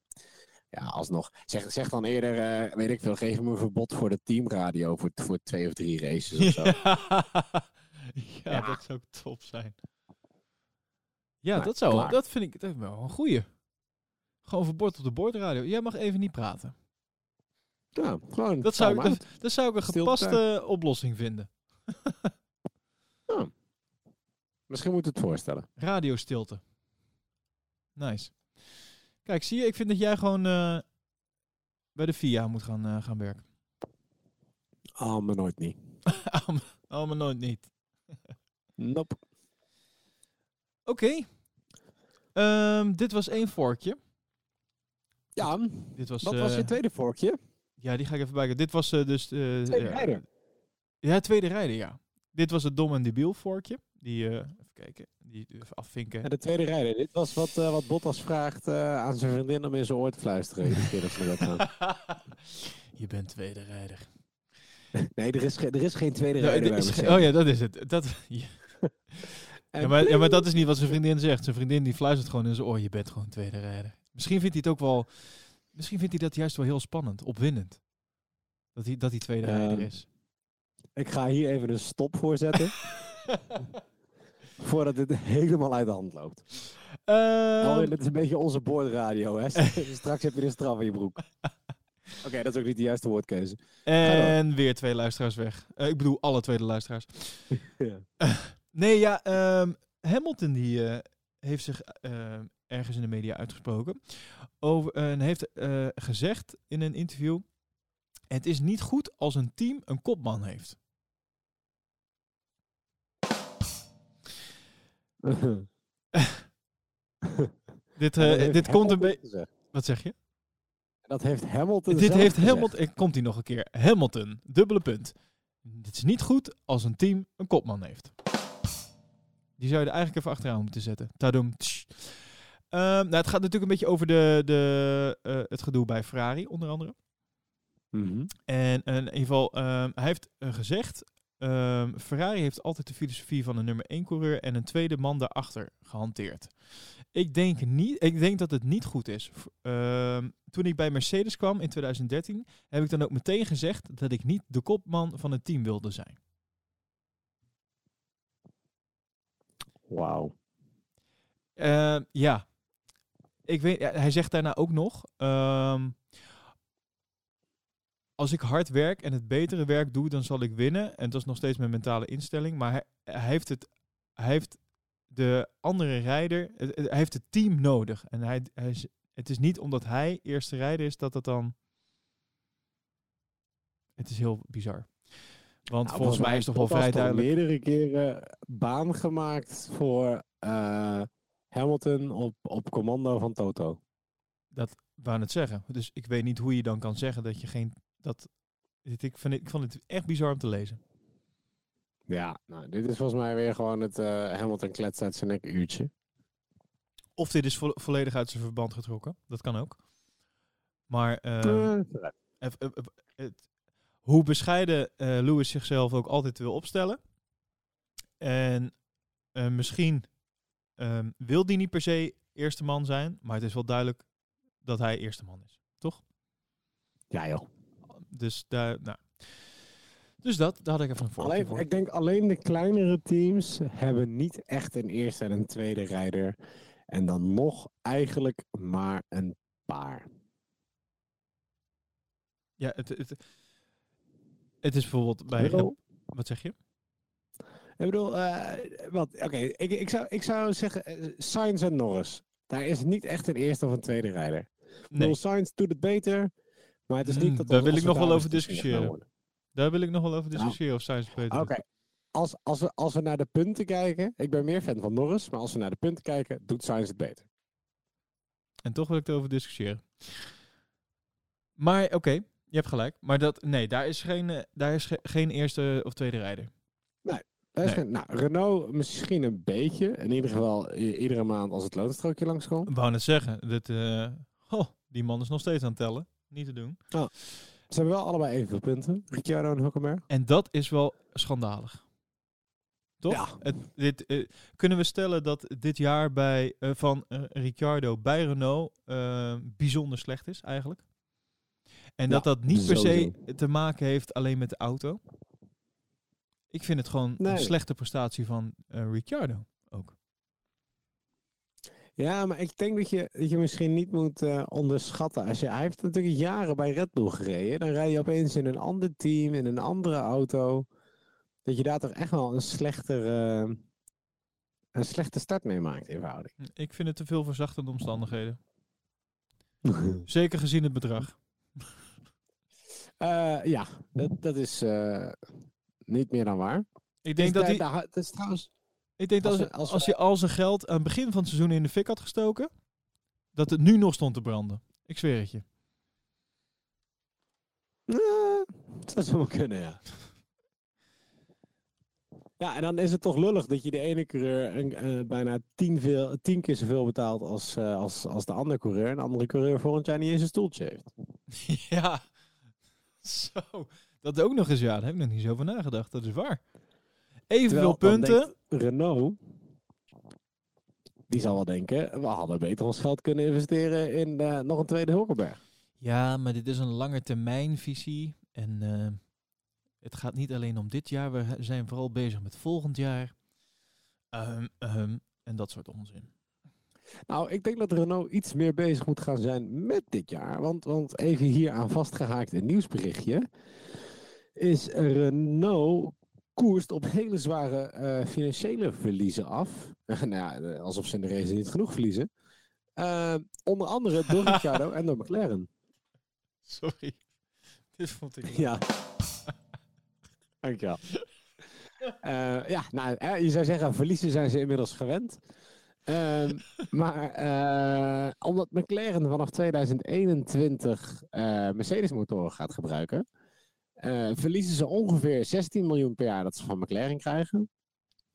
ja, alsnog. Zeg, zeg dan eerder, weet ik veel, geef me een verbod voor de teamradio voor, voor twee of drie races of zo. [LAUGHS] ja, Ja. dat zou top zijn. Ja, Nou, dat zou klaar. dat vind ik dat wel een goeie. Gewoon verbod op de boordradio. Jij mag even niet praten. Ja, gewoon. Dat zou, ik, dat, dat zou ik een gepaste oplossing vinden. out. Misschien moet het voorstellen. Radiostilte. Nice. Kijk, zie je, ik vind dat jij gewoon eh, bij de VIA moet gaan, eh, gaan werken. Oh, maar nooit niet. [LAUGHS] oh, maar nooit niet. Nope. Oké. Ehm, dit was één vorkje. Ja, Dit was, wat was eh, je tweede vorkje? Ja, die ga ik even bijken. Dit was eh, dus... eh, Tweede rijder. Ja, tweede rijder, ja. Dit was het dom en debiel vorkje. Die, eh, even kijken, die even afvinken. Ja, de tweede rijder. Dit was wat, eh, wat Bottas vraagt eh, aan zijn vriendin om in zijn oor te fluisteren. [LAUGHS] Je bent tweede rijder. Nee, er is, er is geen tweede Ja, rijder bij is oh ja, dat is het. Dat, [LAUGHS] ja. En Ja, maar, ja, maar dat is niet wat zijn vriendin zegt. Zijn vriendin die fluistert gewoon in zijn oor. Je bent gewoon tweede rijder. Misschien vindt hij het ook wel... Misschien vindt hij dat juist wel heel spannend. Opwindend. Dat hij, dat hij tweede Ehm, rijder is. Ik ga hier even een stop voor zetten. [LAUGHS] voordat dit helemaal uit de hand loopt. Ehm, Alweer, dit is een beetje onze boordradio. Hè? [LAUGHS] [LAUGHS] Straks heb je een straf in je broek. Oké, dat is ook niet de juiste woordkeuze. en weer twee luisteraars weg. Eh, ik bedoel, alle tweede luisteraars. Ja. Nee, ja, ehm, Hamilton die eh, heeft zich eh, ergens in de media uitgesproken. Over, en heeft eh, gezegd in een interview... Het is niet goed als een team een kopman heeft. [LAUGHS] Dit, eh, dit komt een beetje... Wat zeg je? Dat heeft Hamilton Dit heeft gezegd. Hamilton... eh, Komt hij nog een keer. Hamilton, dubbele punt. Het is niet goed als een team een kopman heeft. Die zou je er eigenlijk even achteraan moeten zetten. Tadum. Ehm, nou, het gaat natuurlijk een beetje over de, de, eh, het gedoe bij Ferrari, onder andere. Mhm. En in ieder geval, ehm, hij heeft eh, gezegd... ehm, Ferrari heeft altijd de filosofie van een nummer 1 coureur en een tweede man daarachter gehanteerd. Ik denk, niet, ik denk dat het niet goed is. Toen ik bij Mercedes kwam in 2013, heb ik dan ook meteen gezegd dat ik niet de kopman van het team wilde zijn. Wauw. Ehm, ja. Ik weet, hij zegt daarna ook nog. ehm, als ik hard werk en het betere werk doe, dan zal ik winnen. En dat is nog steeds mijn mentale instelling. Maar hij, heeft het. Hij heeft de andere rijder. Hij heeft het team nodig. En hij, het is niet omdat hij eerste rijder is dat dat dan. Het is heel bizar. Want Nou, volgens mij is toch wel vrij duidelijk. meerdere keren baan gemaakt voor eh, Hamilton op, op commando van Toto. wou het zeggen. Dus ik weet niet hoe je dan kan zeggen dat je geen. Dat, dit- ik, vind, ik vond het echt bizar om te lezen. Ja, nou, dit is volgens mij weer gewoon het eh, Hamilton klets uit zijn nek uurtje. Of dit is vo- volledig uit zijn verband getrokken. Dat kan ook. Maar eff- het, hoe bescheiden eh, Lewis zichzelf ook altijd wil opstellen. En eh, misschien ehm, wil die niet per se eerste man zijn. Maar het is wel duidelijk dat hij eerste man is. Toch? ja joh. Dus daar. Nou. Dus dat, daar had ik even een voorbeeld Alleen, voor. ik denk alleen de kleinere teams hebben niet echt een eerste en een tweede rijder. En dan nog eigenlijk maar een paar. Ja, het, het, het is bijvoorbeeld bij. Bedoel, Wat zeg je? ik bedoel eh, wat, oké, ik, ik, zou, ik zou zeggen Sainz en Norris. Daar is niet echt een eerste of een tweede rijder. Bedoel, Nee, Sainz doet het beter, maar het is Hmm, niet dat daar wil ik nog wel over discussiëren. daar wil ik nog wel over discussiëren of Sainz beter Oké, als, als, we, als we naar de punten kijken, ik ben meer fan van Norris, maar als we naar de punten kijken, doet Sainz het beter. En toch wil ik erover discussiëren. Maar oké, je hebt gelijk. Maar dat, nee, daar is geen, eh, daar is ge- geen eerste of tweede rijder. Is Nee. geen- nou, Renault misschien een beetje. In ieder geval iedere maand als het loonstrookje langskomt. Ik wou net zeggen, dat, eh, oh, die man is nog steeds aan het tellen. Niet te doen. Ze hebben wel allebei evenveel punten. Ricciardo en Hulkenberg. En dat is wel schandalig. Toch? Ja. Het, dit, eh, kunnen we stellen dat dit jaar bij, van Ricciardo bij Renault bijzonder slecht is eigenlijk? En dat Ja, dat niet per se te maken heeft alleen met de auto? Ik vind het gewoon een slechte prestatie van eh, Ricciardo ook. Ja, maar ik denk dat je, dat je misschien niet moet eh, onderschatten. Als je, hij heeft natuurlijk jaren bij Red Bull gereden. Dan rij je opeens in een ander team, in een andere auto. Dat je daar toch echt wel een slechtere, eh, een slechte start mee maakt in verhouding. Ik vind het te veel verzachtende omstandigheden. [LAUGHS] Zeker gezien het bedrag. Eh, ja, dat, dat is eh, niet meer dan waar. Ik denk Dus dat hij... dat is trouwens Ik denk dat Als als, we- als als je al zijn geld aan het begin van het seizoen in de fik had gestoken, dat het nu nog stond te branden. Ik zweer het je. Eh, dat zou wel kunnen, ja. Ja, en dan is het toch lullig dat je de ene coureur een, bijna tien, veel, tien keer zoveel betaalt als, als, als de andere coureur. En de andere coureur volgend jaar niet eens een stoeltje heeft. [LAUGHS] ja. [LAUGHS] Zo. Dat ook nog eens, ja. Daar heb ik nog niet zo over nagedacht. Dat is waar. Evenveel punten. Renault, die zal wel denken, we hadden beter ons geld kunnen investeren in eh, nog een tweede Hulkenberg. Ja, maar dit is een lange termijn visie. En eh, het gaat niet alleen om dit jaar. We zijn vooral bezig met volgend jaar. Ehm, ehm, en dat soort onzin. Nou, ik denk dat Renault iets meer bezig moet gaan zijn met dit jaar. Want, want even hier aan vastgehaakt een nieuwsberichtje. Is Renault koerst op hele zware eh, financiële verliezen af. [LAUGHS] nou ja, eh, alsof ze in de race niet genoeg verliezen. Eh, onder andere [LAUGHS] door Ricciardo en door McLaren. Sorry. [LAUGHS] Dit vond ik. Ja. Dankjewel. Eh ja, nou, je zou zeggen, verliezen zijn ze inmiddels gewend. Ehm, [LAUGHS] maar eh, omdat McLaren vanaf 2021 eh, Mercedes-motoren gaat gebruiken, eh, verliezen ze ongeveer 16 miljoen per jaar dat ze van McLaren krijgen.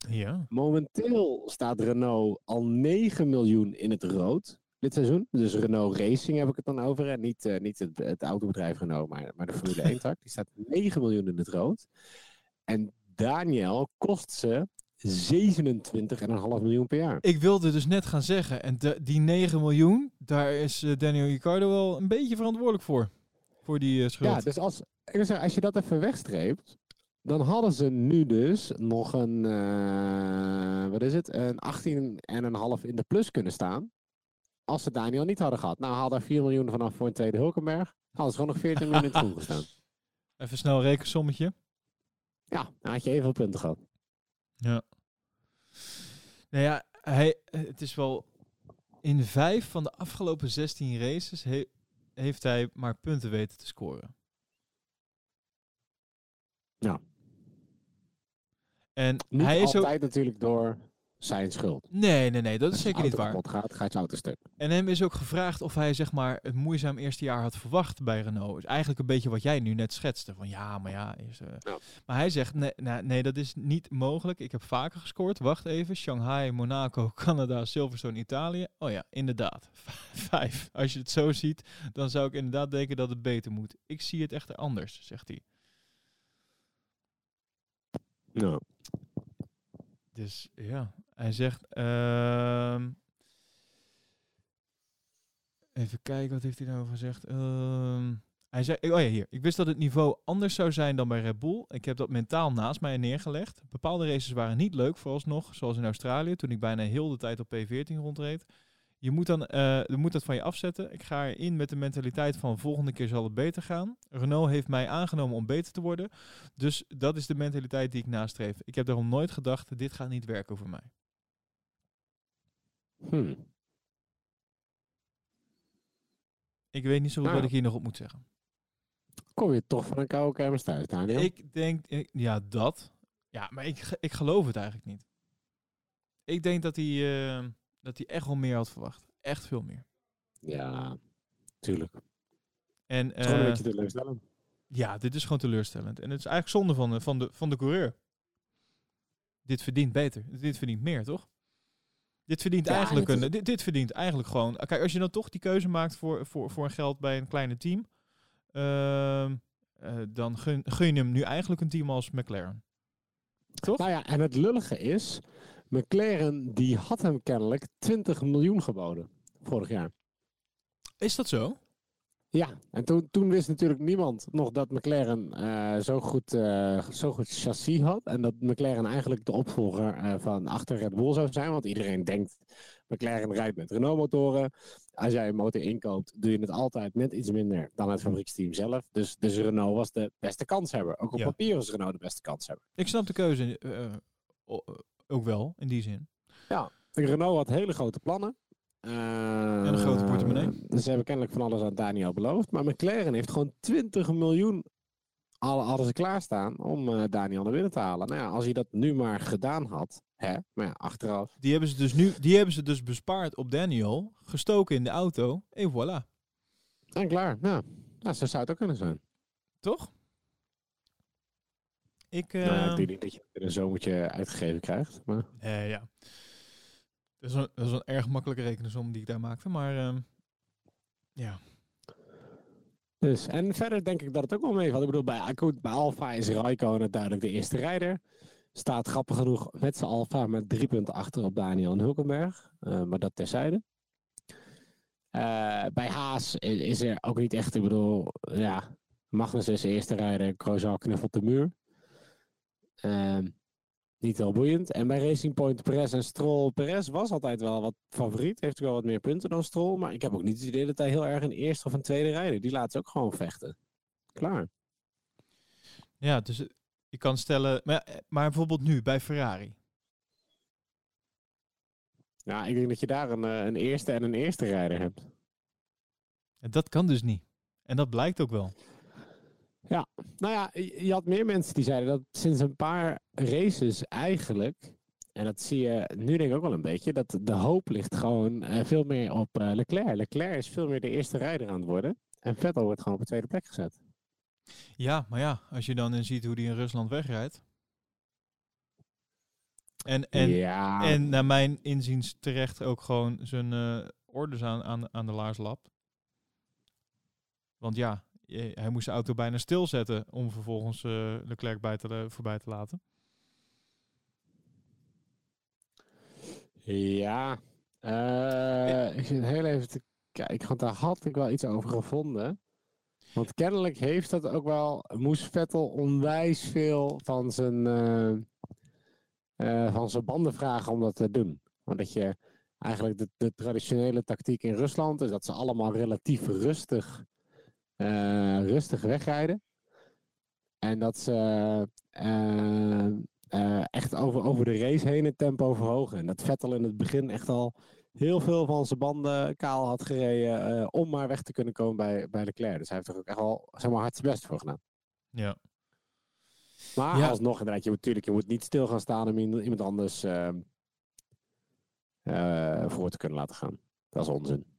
Ja. Momenteel staat Renault al 9 miljoen in het rood dit seizoen. Dus Renault Racing heb ik het dan over. En niet, niet het, het autobedrijf Renault, maar, maar de Formule 1 tak. Die staat 9 miljoen in het rood. En Daniel kost ze 27,5 miljoen per jaar. Ik wilde dus net gaan zeggen, en de, die 9 miljoen, daar is eh, Daniel Ricciardo wel een beetje verantwoordelijk voor. Voor die eh, schuld. Ja, dus als, ik zeggen, als je dat even wegstreept, dan hadden ze nu dus nog een, eh, wat is het, een 18,5 in de plus kunnen staan. Als ze Daniel niet hadden gehad. Nou, hadden 4 miljoen vanaf voor een tweede Hulkenberg. Hadden ze gewoon nog 14 miljoen in het groen gestaan. [LAUGHS] Even snel een rekensommetje. Ja, dan had je evenveel punten gehad. Ja. Nou ja, hij, het is wel... In vijf van de afgelopen 16 races he- heeft hij maar punten weten te scoren. Ja. En Niet hij is ook... altijd natuurlijk door zijn schuld. Nee, nee, nee, dat is Als zeker niet waar. kapot gaat, gaat je auto stuk. En hem is ook gevraagd of hij zeg maar het moeizaam eerste jaar had verwacht bij Renault. Is eigenlijk een beetje wat jij nu net schetste. Van ja, maar ja. Is, eh. Ja. Maar hij zegt nee, nou, nee, dat is niet mogelijk. Ik heb vaker gescoord. Wacht even. Shanghai, Monaco, [LAUGHS] Canada, Silverstone, Italië. Oh ja, inderdaad. [LAUGHS] Vijf. Als je het zo ziet, dan zou ik inderdaad denken dat het beter moet. Ik zie het echter anders, zegt hij. Nou, Dus ja, hij zegt. ehm, even kijken, wat heeft hij nou gezegd? Ehm, hij zei, oh ja, hier. Ik wist dat het niveau anders zou zijn dan bij Red Bull. Ik heb dat mentaal naast mij neergelegd. Bepaalde races waren niet leuk vooralsnog, zoals in Australië, toen ik bijna heel de tijd op P14 rondreed. Je moet, dan, eh, je moet dat van je afzetten. Ik ga erin met de mentaliteit van volgende keer zal het beter gaan. Renault heeft mij aangenomen om beter te worden. Dus dat is de mentaliteit die ik nastreef. Ik heb daarom nooit gedacht, dit gaat niet werken voor mij. Hm. Ik weet niet zo goed Nou. wat ik hier nog op moet zeggen. kom je toch van een koude kermis thuis, Daniel? Ik denk, ik- ja, dat. Ja, maar ik, ik geloof het eigenlijk niet. Ik denk dat hij, eh, dat hij echt wel meer had verwacht. Echt veel meer. Ja, tuurlijk. Het En is gewoon een eh, beetje teleurstellend. ja, dit is gewoon teleurstellend. En het is eigenlijk zonde van de, van de, van de coureur. Dit verdient beter. Dit verdient meer, toch? Dit verdient Ja, eigenlijk een. Dit, dit verdient eigenlijk gewoon. Kijk, als je dan toch die keuze maakt voor, voor, voor een geld bij een kleine team. ehm, eh, dan gun, gun je hem nu eigenlijk een team als McLaren. Toch? Nou ja, en het lullige is, McLaren die had hem kennelijk 20 miljoen geboden vorig jaar. Is dat zo? Ja, en toen, toen wist natuurlijk niemand nog dat McLaren eh, zo, goed, eh, zo goed chassis had. En dat McLaren eigenlijk de opvolger eh, van achter Red Bull zou zijn. Want iedereen denkt, McLaren rijdt met Renault-motoren. Als jij een motor inkoopt, doe je het altijd net iets minder dan het fabrieksteam zelf. Dus, dus Renault was de beste kanshebber. Ook op Ja. papier was Renault de beste kanshebber. Ik snap de keuze ook wel, in die zin. Renault had hele grote plannen. En een grote portemonnee. Ze hebben kennelijk van alles aan Daniel beloofd. Maar McLaren heeft gewoon 20 miljoen al hadden ze klaarstaan om eh, Daniel naar binnen te halen. Nou ja, als hij dat nu maar gedaan had, hè, maar ja, achteraf. Die hebben ze dus nu, die hebben ze dus bespaard op Daniel, gestoken in de auto en voilà. En klaar, ja. Nou, zo zou het ook kunnen zijn. Toch? Ik, nou ja, eh, ik denk niet dat je een zomertje uitgegeven krijgt. Maar... eh, ja. Dat is, een, een erg makkelijke rekensom die ik daar maakte, maar ehm, ja. Dus, en verder denk ik dat het ook wel meevalt. Ik bedoel, bij, bij Alfa is Raikkonen duidelijk de eerste rijder. Staat grappig genoeg met zijn Alfa met drie punten achter op Daniel en Hulkenberg. Eh, maar dat terzijde. Eh, bij Haas is er ook niet echt, ik bedoel, ja, Magnus is de eerste rijder, Grosjean knuffelt de muur. Ehm, niet heel boeiend. En bij Racing Point, Perez en Stroll. Perez was altijd wel wat favoriet. Heeft ook wel wat meer punten dan Stroll. Maar ik heb ook niet het idee dat hij heel erg een eerste of een tweede rijder. Die laat ze ook gewoon vechten. Klaar. Ja, dus eh, je kan stellen, maar, eh, maar bijvoorbeeld nu bij Ferrari. Ja, ik denk dat je daar een, eh, een eerste en een eerste rijder hebt. En dat kan dus niet. En dat blijkt ook wel. Nou ja, je had meer mensen die zeiden dat sinds een paar races eigenlijk, en dat zie je nu denk ik ook wel een beetje, dat de hoop ligt gewoon eh, veel meer op eh, Leclerc. Leclerc is veel meer de eerste rijder aan het worden. En Vettel wordt gewoon op de tweede plek gezet. Ja, maar ja, als je dan ziet hoe die in Rusland wegrijdt. En, en, ja, en naar mijn inziens terecht ook gewoon zijn eh, orders aan, aan, aan de laars lap. Want ja, hij moest zijn auto bijna stilzetten om vervolgens eh, Leclerc bij te, voorbij te laten. ja. Eh, ik zit heel even te kijken, want daar had ik wel iets over gevonden. Want kennelijk heeft dat ook wel, moest Vettel onwijs veel van zijn, eh, van zijn banden vragen om dat te doen. Want dat je eigenlijk de, de traditionele tactiek in Rusland is dat ze allemaal relatief rustig, rustig wegrijden. En dat ze eh, eh, echt over, over de race heen het tempo verhogen. En dat Vettel in het begin echt al heel veel van zijn banden kaal had gereden eh, om maar weg te kunnen komen bij, bij Leclerc. Dus hij heeft er ook echt wel zeg maar, hard zijn best voor gedaan. Ja. Maar Ja. alsnog, inderdaad, je moet, natuurlijk, je moet niet stil gaan staan om iemand anders eh, eh, voor te kunnen laten gaan. Dat is onzin.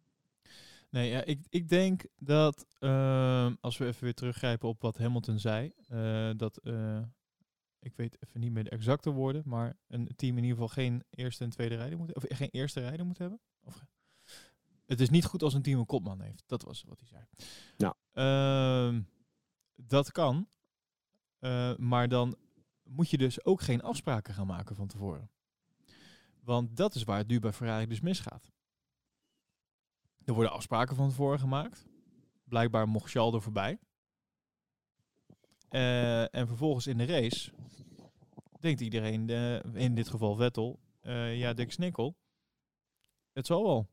Nee, ja, ik, ik denk dat ehm, als we even weer teruggrijpen op wat Hamilton zei, eh, dat eh, ik weet even niet meer de exacte woorden, maar een team in ieder geval geen eerste en tweede rijder moet, of geen eerste rijder moet hebben. Of, het is niet goed als een team een kopman heeft. Dat was wat hij zei. Ja. Ehm, dat kan, eh, maar dan moet je dus ook geen afspraken gaan maken van tevoren. Want dat is waar het nu bij Ferrari dus misgaat. Er worden afspraken van tevoren gemaakt. Blijkbaar mocht Charles er voorbij. Eh, en vervolgens in de race denkt iedereen, eh, in dit geval Vettel, eh, ja, Dick Snikkel. Het zal wel.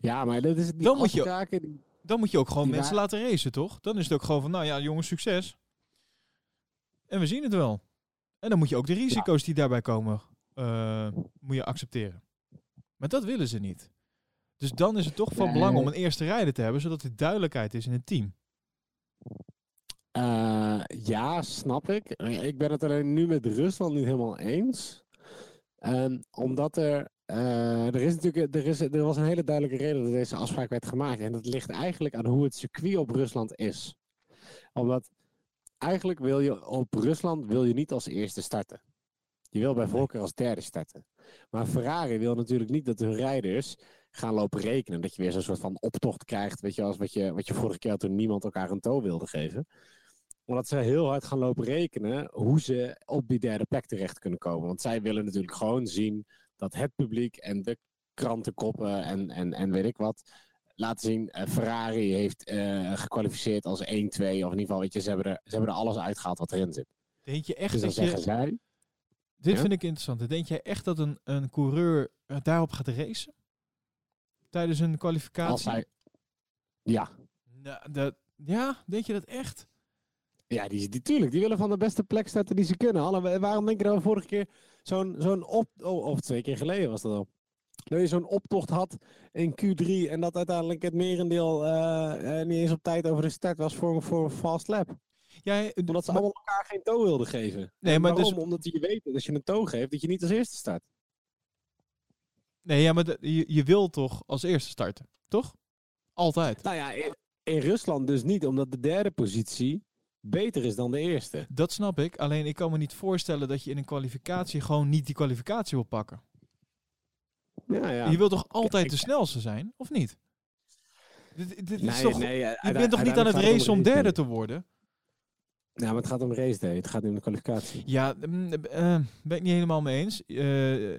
Ja, maar dat is het. Die Dan moet je- afspraken, die- Dan moet je ook gewoon mensen laten racen, toch? Dan is het ook gewoon van, nou ja, jongens, succes. En we zien het wel. En dan moet je ook de risico's die daarbij komen, moet je accepteren. Maar dat willen ze niet. Dus dan is het toch van belang om een eerste rijder te hebben, zodat er duidelijkheid is in het team. Eh, ja, snap ik. Ik ben het alleen nu met Rusland niet helemaal eens. Ehm, omdat er, eh, er, is natuurlijk, er, is, er was een hele duidelijke reden dat deze afspraak werd gemaakt. En dat ligt eigenlijk aan hoe het circuit op Rusland is. Omdat eigenlijk wil je op Rusland wil je niet als eerste starten. Je wil bij voorkeur als derde starten. Maar Ferrari wil natuurlijk niet dat hun rijders gaan lopen rekenen. Dat je weer zo'n soort van optocht krijgt. Weet je, als wat je, wat je vorige keer had toen niemand elkaar een toe wilde geven. Omdat ze heel hard gaan lopen rekenen hoe ze op die derde plek terecht kunnen komen. Want zij willen natuurlijk gewoon zien dat het publiek en de krantenkoppen en, en, en weet ik wat. Laten zien, eh, Ferrari heeft eh, gekwalificeerd als 1-2. Of in ieder geval, weet je, ze hebben, er, ze hebben er alles uitgehaald wat erin zit. Denk je echt Dus dat zeggen je... zij, Dit Ja? vind ik interessant. Denk jij echt dat een, een coureur daarop gaat racen? Tijdens een kwalificatie? als zij... Ja, Nou, dat, ja, denk je dat echt? Ja, die, die, tuurlijk, die willen van de beste plek starten die ze kunnen. Alle, waarom denk je dat we vorige keer zo'n zo'n op... Oh, of twee keer geleden was dat al. Dat je zo'n optocht had in Q3 en dat uiteindelijk het merendeel eh, eh, niet eens op tijd over de start was voor, voor een fast lap. Ja, eh, Omdat ze maar- allemaal elkaar geen toe wilden geven. Nee, maar waarom? dus- Omdat je weet dat als je een toe geeft, dat je niet als eerste start. Nee, ja, maar de- je, je wil toch als eerste starten, toch? Altijd. Nou ja, in, in Rusland dus niet, omdat de derde positie beter is dan de eerste. Dat snap ik. Alleen ik kan me niet voorstellen dat je in een kwalificatie gewoon niet die kwalificatie wil pakken. Ja, ja. Je wilt toch altijd de snelste zijn, of niet? Dit, dit is Nee, toch, nee, je bent toch niet aan het racen om derde te worden? Ja, maar het gaat om race day. Het gaat om de kwalificatie. Ja, eh, ben ik niet helemaal mee eens. Eh,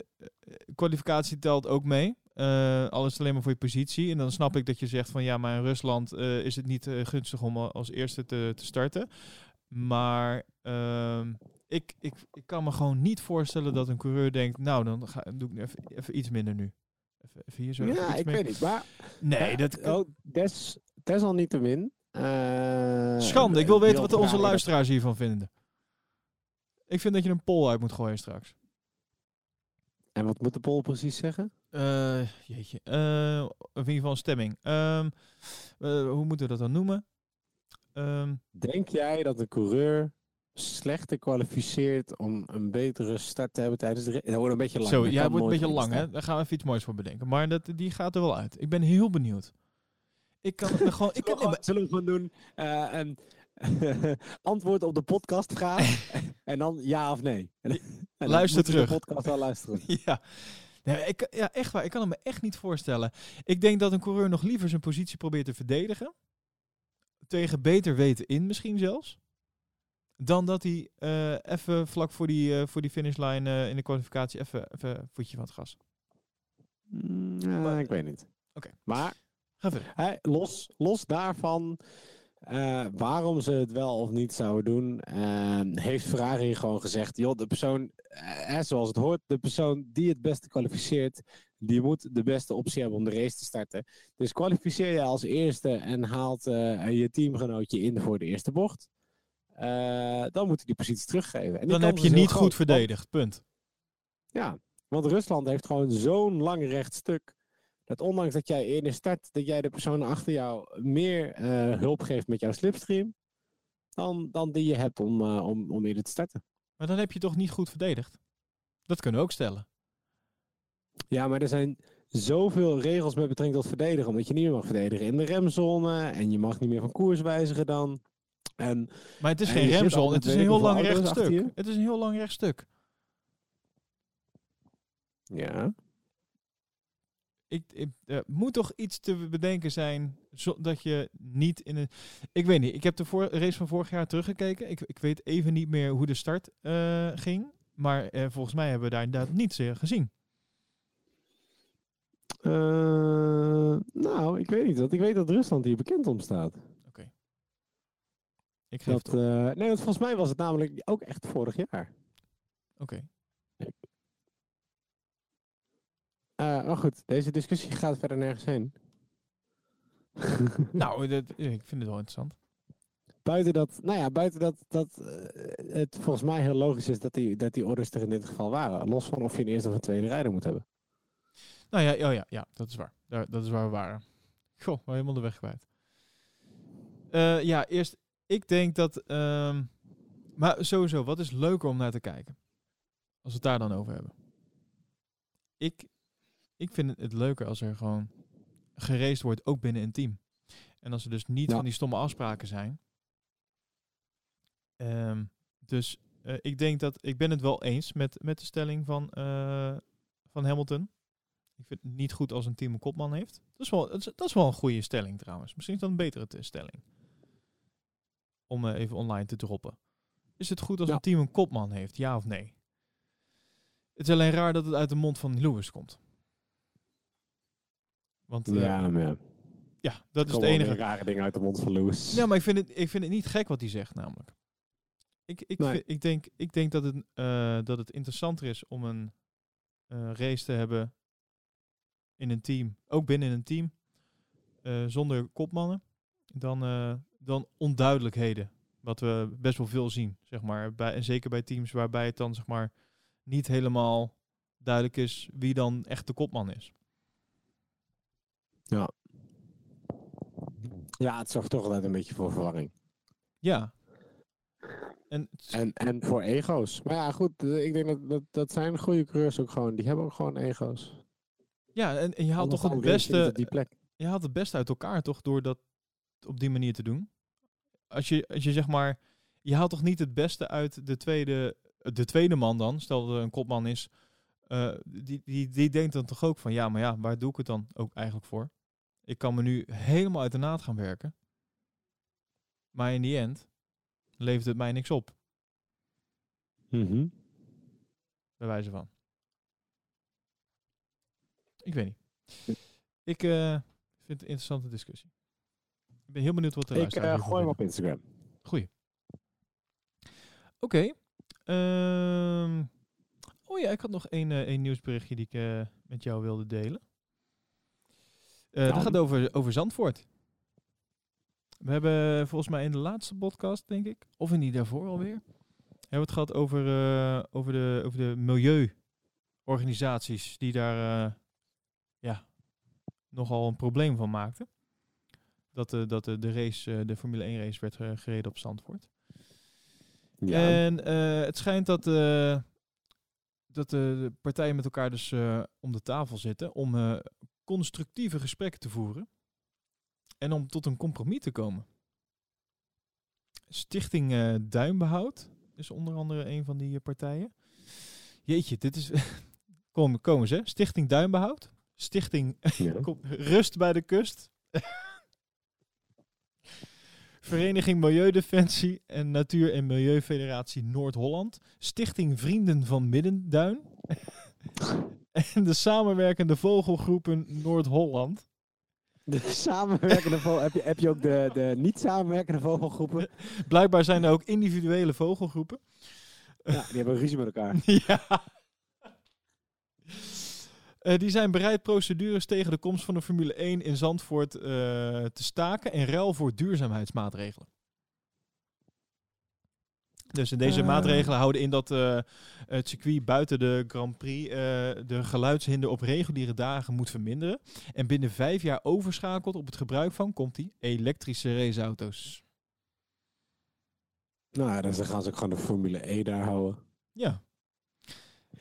kwalificatie telt ook mee. Eh alles alleen maar voor je positie. En dan snap ik dat je zegt van ja, maar in Rusland is het niet gunstig om al- als eerste te, te starten. Maar ehm, ik, ik, ik kan me gewoon niet voorstellen dat een coureur denkt, nou dan ga, doe ik even, even iets minder nu. Even, even hier zo. Ja, ik weet niet. Maar Nee, Ja, dat Oh, des, desalniettemin. Eh, schande. Ik wil weten wil wat onze luisteraars hiervan vinden. Ik vind dat je een poll uit moet gooien straks. En wat moet de poll precies zeggen? Eh, jeetje. Eh, in ieder geval een stemming. Ehm, eh, hoe moeten we dat dan noemen? ehm, Denk jij dat een coureur slechter kwalificeert om een betere start te hebben tijdens de race? Dat wordt een beetje lang. zo, ja, wordt een beetje lang, hè? Daar gaan we even iets moois voor bedenken. Maar dat, die gaat er wel uit. Ik ben heel benieuwd. Ik kan het me gewoon... Ik Zullen, kan, we, gewoon- zullen we gewoon doen? een [LAUGHS] antwoord op de podcastvraag [LAUGHS] en dan ja of nee. En [LAUGHS] Luister terug. De podcast wel luisteren. ja. Nee, ik, ja, echt waar. Ik kan het me echt niet voorstellen. Ik denk dat een coureur nog liever zijn positie probeert te verdedigen. Tegen beter weten in misschien zelfs. Dan dat hij eh, even vlak voor die, eh, voor die finishlijn in de kwalificatie even, even een voetje van het gas. Mm, ja, ik weet niet. Oké. Maar Ga verder. Hè, los, los daarvan, eh, waarom ze het wel of niet zouden doen, eh, heeft Ferrari gewoon gezegd: joh, de persoon, eh, eh, zoals het hoort, de persoon die het beste kwalificeert, die moet de beste optie hebben om de race te starten. Dus kwalificeer je als eerste en haalt je teamgenootje in voor de eerste bocht. dan moet hij die positie teruggeven. En Dan heb je niet goed verdedigd. Punt. ja, want Rusland heeft gewoon zo'n lang recht stuk. Dat ondanks dat jij in de start, dat jij de persoon achter jou meer eh, hulp geeft met jouw slipstream. Dan, dan die je hebt om, eh, om, om eerder te starten. Maar dan heb je toch niet goed verdedigd. Dat kunnen we ook stellen. Ja, maar er zijn zoveel regels met betrekking tot verdedigen. Omdat je niet meer mag verdedigen in de remzone. En je mag niet meer van koers wijzigen dan. En Maar het is En geen remzone. Het is een heel lang recht stuk. Het is een heel lang recht stuk. ja, ik, ik, er moet toch iets te bedenken zijn zodat je niet in een... Ik weet niet, ik heb de race van vorig jaar teruggekeken. Ik, ik weet even niet meer hoe de start eh, ging. Maar eh, volgens mij hebben we daar inderdaad niets eh, gezien. Eh, nou, ik weet niet. Want ik weet dat Rusland hier bekend om staat. Ik geef Dat, nee, want volgens mij was het namelijk ook echt vorig jaar. Oké. Maar goed, deze discussie gaat verder nergens heen. [LAUGHS] Nou, dat, [LAUGHS] ik vind het wel interessant. buiten dat, nou ja, buiten dat, dat eh, het volgens mij heel logisch is dat die, dat die orders er in dit geval waren. Los van of je een eerste of een tweede rijder moet hebben. Nou ja, oh ja, ja dat is waar. Daar, dat is waar we waren. Goh, maar helemaal de weg kwijt. Eh, ja, eerst, ik denk dat... ehm, maar sowieso, wat is leuker om naar te kijken? Als we het daar dan over hebben. Ik, ik vind het, leuker als er gewoon geraced wordt, ook binnen een team. En als er dus niet Ja. van die stomme afspraken zijn. Ehm, dus eh, ik denk dat, ik ben het wel eens met, met de stelling van, eh, van Hamilton. Ik vind het niet goed als een team een kopman heeft. Dat is wel, dat is, dat is wel een goede stelling trouwens. Misschien is dat een betere te- stelling. Om eh, even online te droppen. Is het goed als Ja. een team een kopman heeft, ja of nee? Het is alleen raar dat het uit de mond van Lewis komt. Want eh, Ja, maar ja. ja, dat is het enige. rare dingen uit de mond van Lewis. Ja, maar ik vind het, ik vind het niet gek wat hij zegt, namelijk. Ik, ik, Nee. vind- ik, denk, ik denk dat het, eh, dat het interessanter is om een eh, race te hebben in een team, ook binnen een team, eh, zonder kopmannen, dan, eh, dan onduidelijkheden. Wat we best wel veel zien, zeg maar. Bij, en zeker bij teams waarbij het dan, zeg maar, niet helemaal duidelijk is wie dan echt de kopman is. Ja, het zorgt toch altijd een beetje voor verwarring. Ja. En, En, en voor ego's. Maar ja, goed, eh, ik denk dat, dat dat zijn goede coureurs ook gewoon. Die hebben ook gewoon ego's. ja, en, en je haalt toch het beste op die plek. je haalt het beste uit elkaar toch door dat op die manier te doen. Als je, als je zeg maar, je haalt toch niet het beste uit de tweede, de tweede man dan, stel dat er een kopman is, eh, die, die, die denkt dan toch ook van ja, maar ja, waar doe ik het dan ook eigenlijk voor? Ik kan me nu helemaal uit de naad gaan werken. Maar in die end levert het mij niks op, Mhm. bij wijze van. Ik weet niet. Ik eh, vind het een interessante discussie. Ik ben heel benieuwd wat de Ik luisteraars eh, hiervan gooi hem op Instagram. Goeie. Oké. ehm, oh ja, ik had nog één, eh, één nieuwsberichtje die ik met jou wilde delen. Eh dat Dan. gaat over, over Zandvoort. We hebben volgens mij in de laatste podcast, denk ik, of in die daarvoor alweer, hebben we het gehad over, eh, over, de, over de milieuorganisaties die daar eh, ja, nogal een probleem van maakten. dat, de, dat de, de race, de Formule 1 race werd gereden op Zandvoort. Ja. En het schijnt dat, dat de, de partijen met elkaar dus om de tafel zitten om constructieve gesprekken te voeren. En om tot een compromis te komen. Stichting eh, Duinbehoud is onder andere een van die eh, partijen. Jeetje, dit is... [LAUGHS] Kom, komen ze. Stichting Duinbehoud. Stichting Ja. [LAUGHS] Kom, Rust bij de Kust. [LAUGHS] Vereniging Milieudefensie en Natuur- en Milieufederatie Noord-Holland. Stichting Vrienden van Middenduin. En de samenwerkende vogelgroepen Noord-Holland. De samenwerkende vogel, heb, je, heb je ook de, de niet samenwerkende vogelgroepen? Blijkbaar zijn er ook individuele vogelgroepen. Ja, die hebben ruzie met elkaar. [LAUGHS] ja. Eh, die zijn bereid procedures tegen de komst van de Formule 1 in Zandvoort eh, te staken en ruil voor duurzaamheidsmaatregelen. Dus in deze Eh. maatregelen houden in dat eh, het circuit buiten de Grand Prix eh, de geluidshinder op reguliere dagen moet verminderen. En binnen vijf jaar overschakelt op het gebruik van, komt die, elektrische raceauto's. Nou, dan gaan ze ook gewoon de Formule E daar houden. Ja,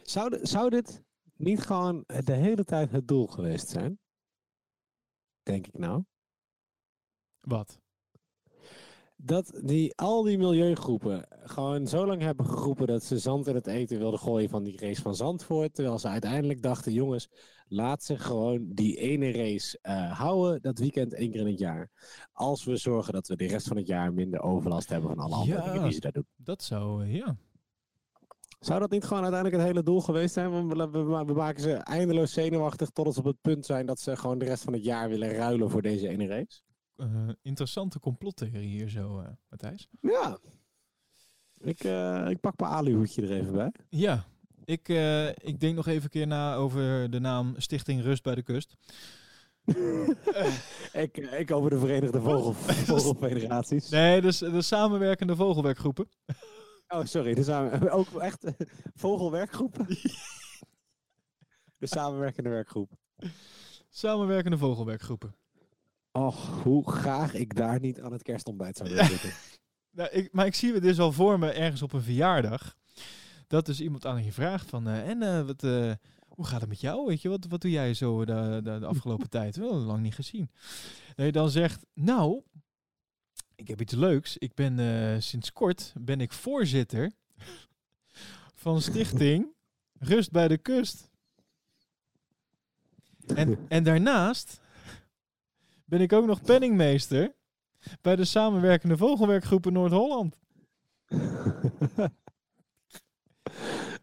Zou, zou dit niet gewoon de hele tijd het doel geweest zijn? Denk ik nou. wat? Dat die, al die milieugroepen gewoon zo lang hebben geroepen dat ze zand in het eten wilden gooien van die race van Zandvoort. Terwijl ze uiteindelijk dachten, jongens, laat ze gewoon die ene race eh, houden, dat weekend één keer in het jaar. Als we zorgen dat we de rest van het jaar minder overlast hebben van alle andere Ja. dingen die ze daar doen. Dat zou, eh, ja. Zou dat niet gewoon uiteindelijk het hele doel geweest zijn? Want we, we, we maken ze eindeloos zenuwachtig tot ze op het punt zijn dat ze gewoon de rest van het jaar willen ruilen voor deze ene race. Eh, interessante complottheorie hier zo, eh Matthijs. Ja. Ik, eh, ik pak mijn aluhoedje er even bij. Ja, ik, ik denk nog even een keer na over de naam Stichting Rust bij de Kust. [LAUGHS] ik, ik over de Verenigde Vogel, [LAUGHS] Vogelfederaties. Nee, dus de samenwerkende vogelwerkgroepen. [LAUGHS] Oh, sorry. De samen, ook echt vogelwerkgroepen? de samenwerkende werkgroep. Samenwerkende vogelwerkgroepen. Och, hoe graag ik daar niet aan het kerstontbijt zou willen zitten. [LAUGHS] Nou, ik, maar ik zie het dus al voor me ergens op een verjaardag. Dat dus iemand aan je vraagt van... eh, en eh, wat, eh, hoe gaat het met jou? Weet je, wat, wat doe jij zo de, de, de afgelopen [LAUGHS] tijd? Wel lang niet gezien. Dat je dan zegt... Nou, ik heb iets leuks. Ik ben sinds kort ben ik voorzitter [LAUGHS] van stichting Rust bij de Kust. En, en daarnaast ben ik ook nog penningmeester bij de samenwerkende vogelwerkgroepen Noord-Holland. [LAUGHS]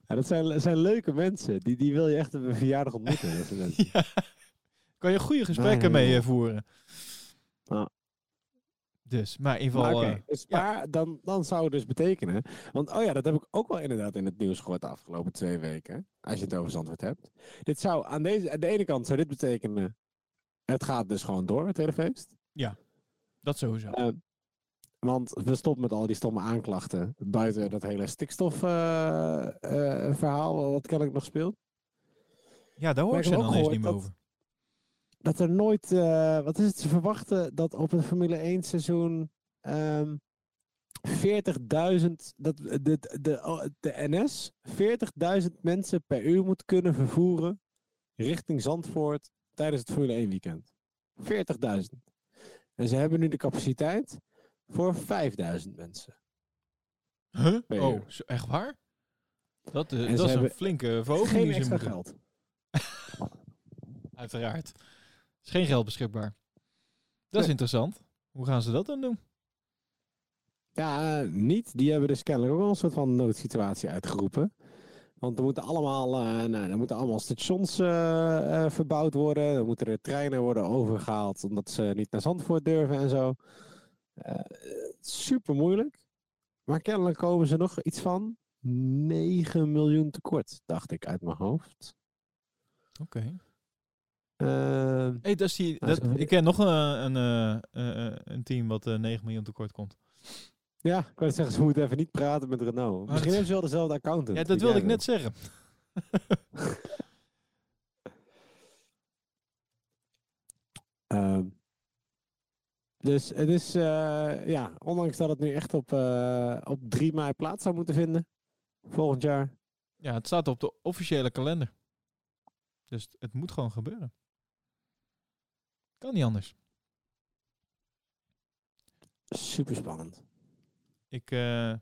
ja, dat zijn, zijn leuke mensen. Die, die wil je echt op een verjaardag ontmoeten. Dat zijn mensen. [LAUGHS] Ja. Kan je goede gesprekken Nee, mee eh, voeren. Dus, maar in ieder geval... eh, dus, ja. dan, dan zou het dus betekenen. Want oh ja, dat heb ik ook wel inderdaad in het nieuws gehoord de afgelopen twee weken. Als je het over Zandvoort hebt. Dit zou aan, deze, aan de ene kant zou dit betekenen. Het gaat dus gewoon door, het hele feest. dat sowieso. Eh, want we stoppen met al die stomme aanklachten. Buiten dat hele stikstofverhaal wat kennelijk nog speelt. Ja, daar hoor ik ze dan eens niet meer over. Dat er nooit, eh, wat is het, ze verwachten dat op het Formule 1 seizoen ehm 40.000, dat de, de, de, oh, de NS 40.000 mensen per uur moet kunnen vervoeren richting Zandvoort tijdens het Formule 1 weekend. 40.000. En ze hebben nu de capaciteit voor 5.000 mensen. Huh? Oh, echt waar? Dat, eh, dat is een flinke verhoging Geen extra geld. [LAUGHS] Uiteraard. is geen geld beschikbaar. Dat is interessant. Hoe gaan ze dat dan doen? Ja, eh, niet. Die hebben dus kennelijk ook wel een soort van noodsituatie uitgeroepen. Want er moeten allemaal, eh, nou, er moeten allemaal stations eh, eh, verbouwd worden. Er moeten er treinen worden overgehaald omdat ze niet naar Zandvoort durven en zo. Eh, super moeilijk. Maar kennelijk komen ze nog iets van 9 miljoen tekort, dacht ik uit mijn hoofd. Oké. Eh, Hey, dat is die, dat, ik ken nog een, een, eh, eh, eh, een team wat eh 9 miljoen tekort komt. Ja, ik wou zeggen, ze moeten even niet praten met Renault. Misschien dat- hebben ze wel dezelfde accountant. Ja, dat wilde ik net zeggen. [LAUGHS] Ehm, Dus het is, eh, ja, ondanks dat het nu echt op, eh, op 3 mei plaats zou moeten vinden, volgend jaar. Ja, het staat op de officiële kalender. Dus het moet gewoon gebeuren. Kan niet anders. Super spannend. Ik, eh,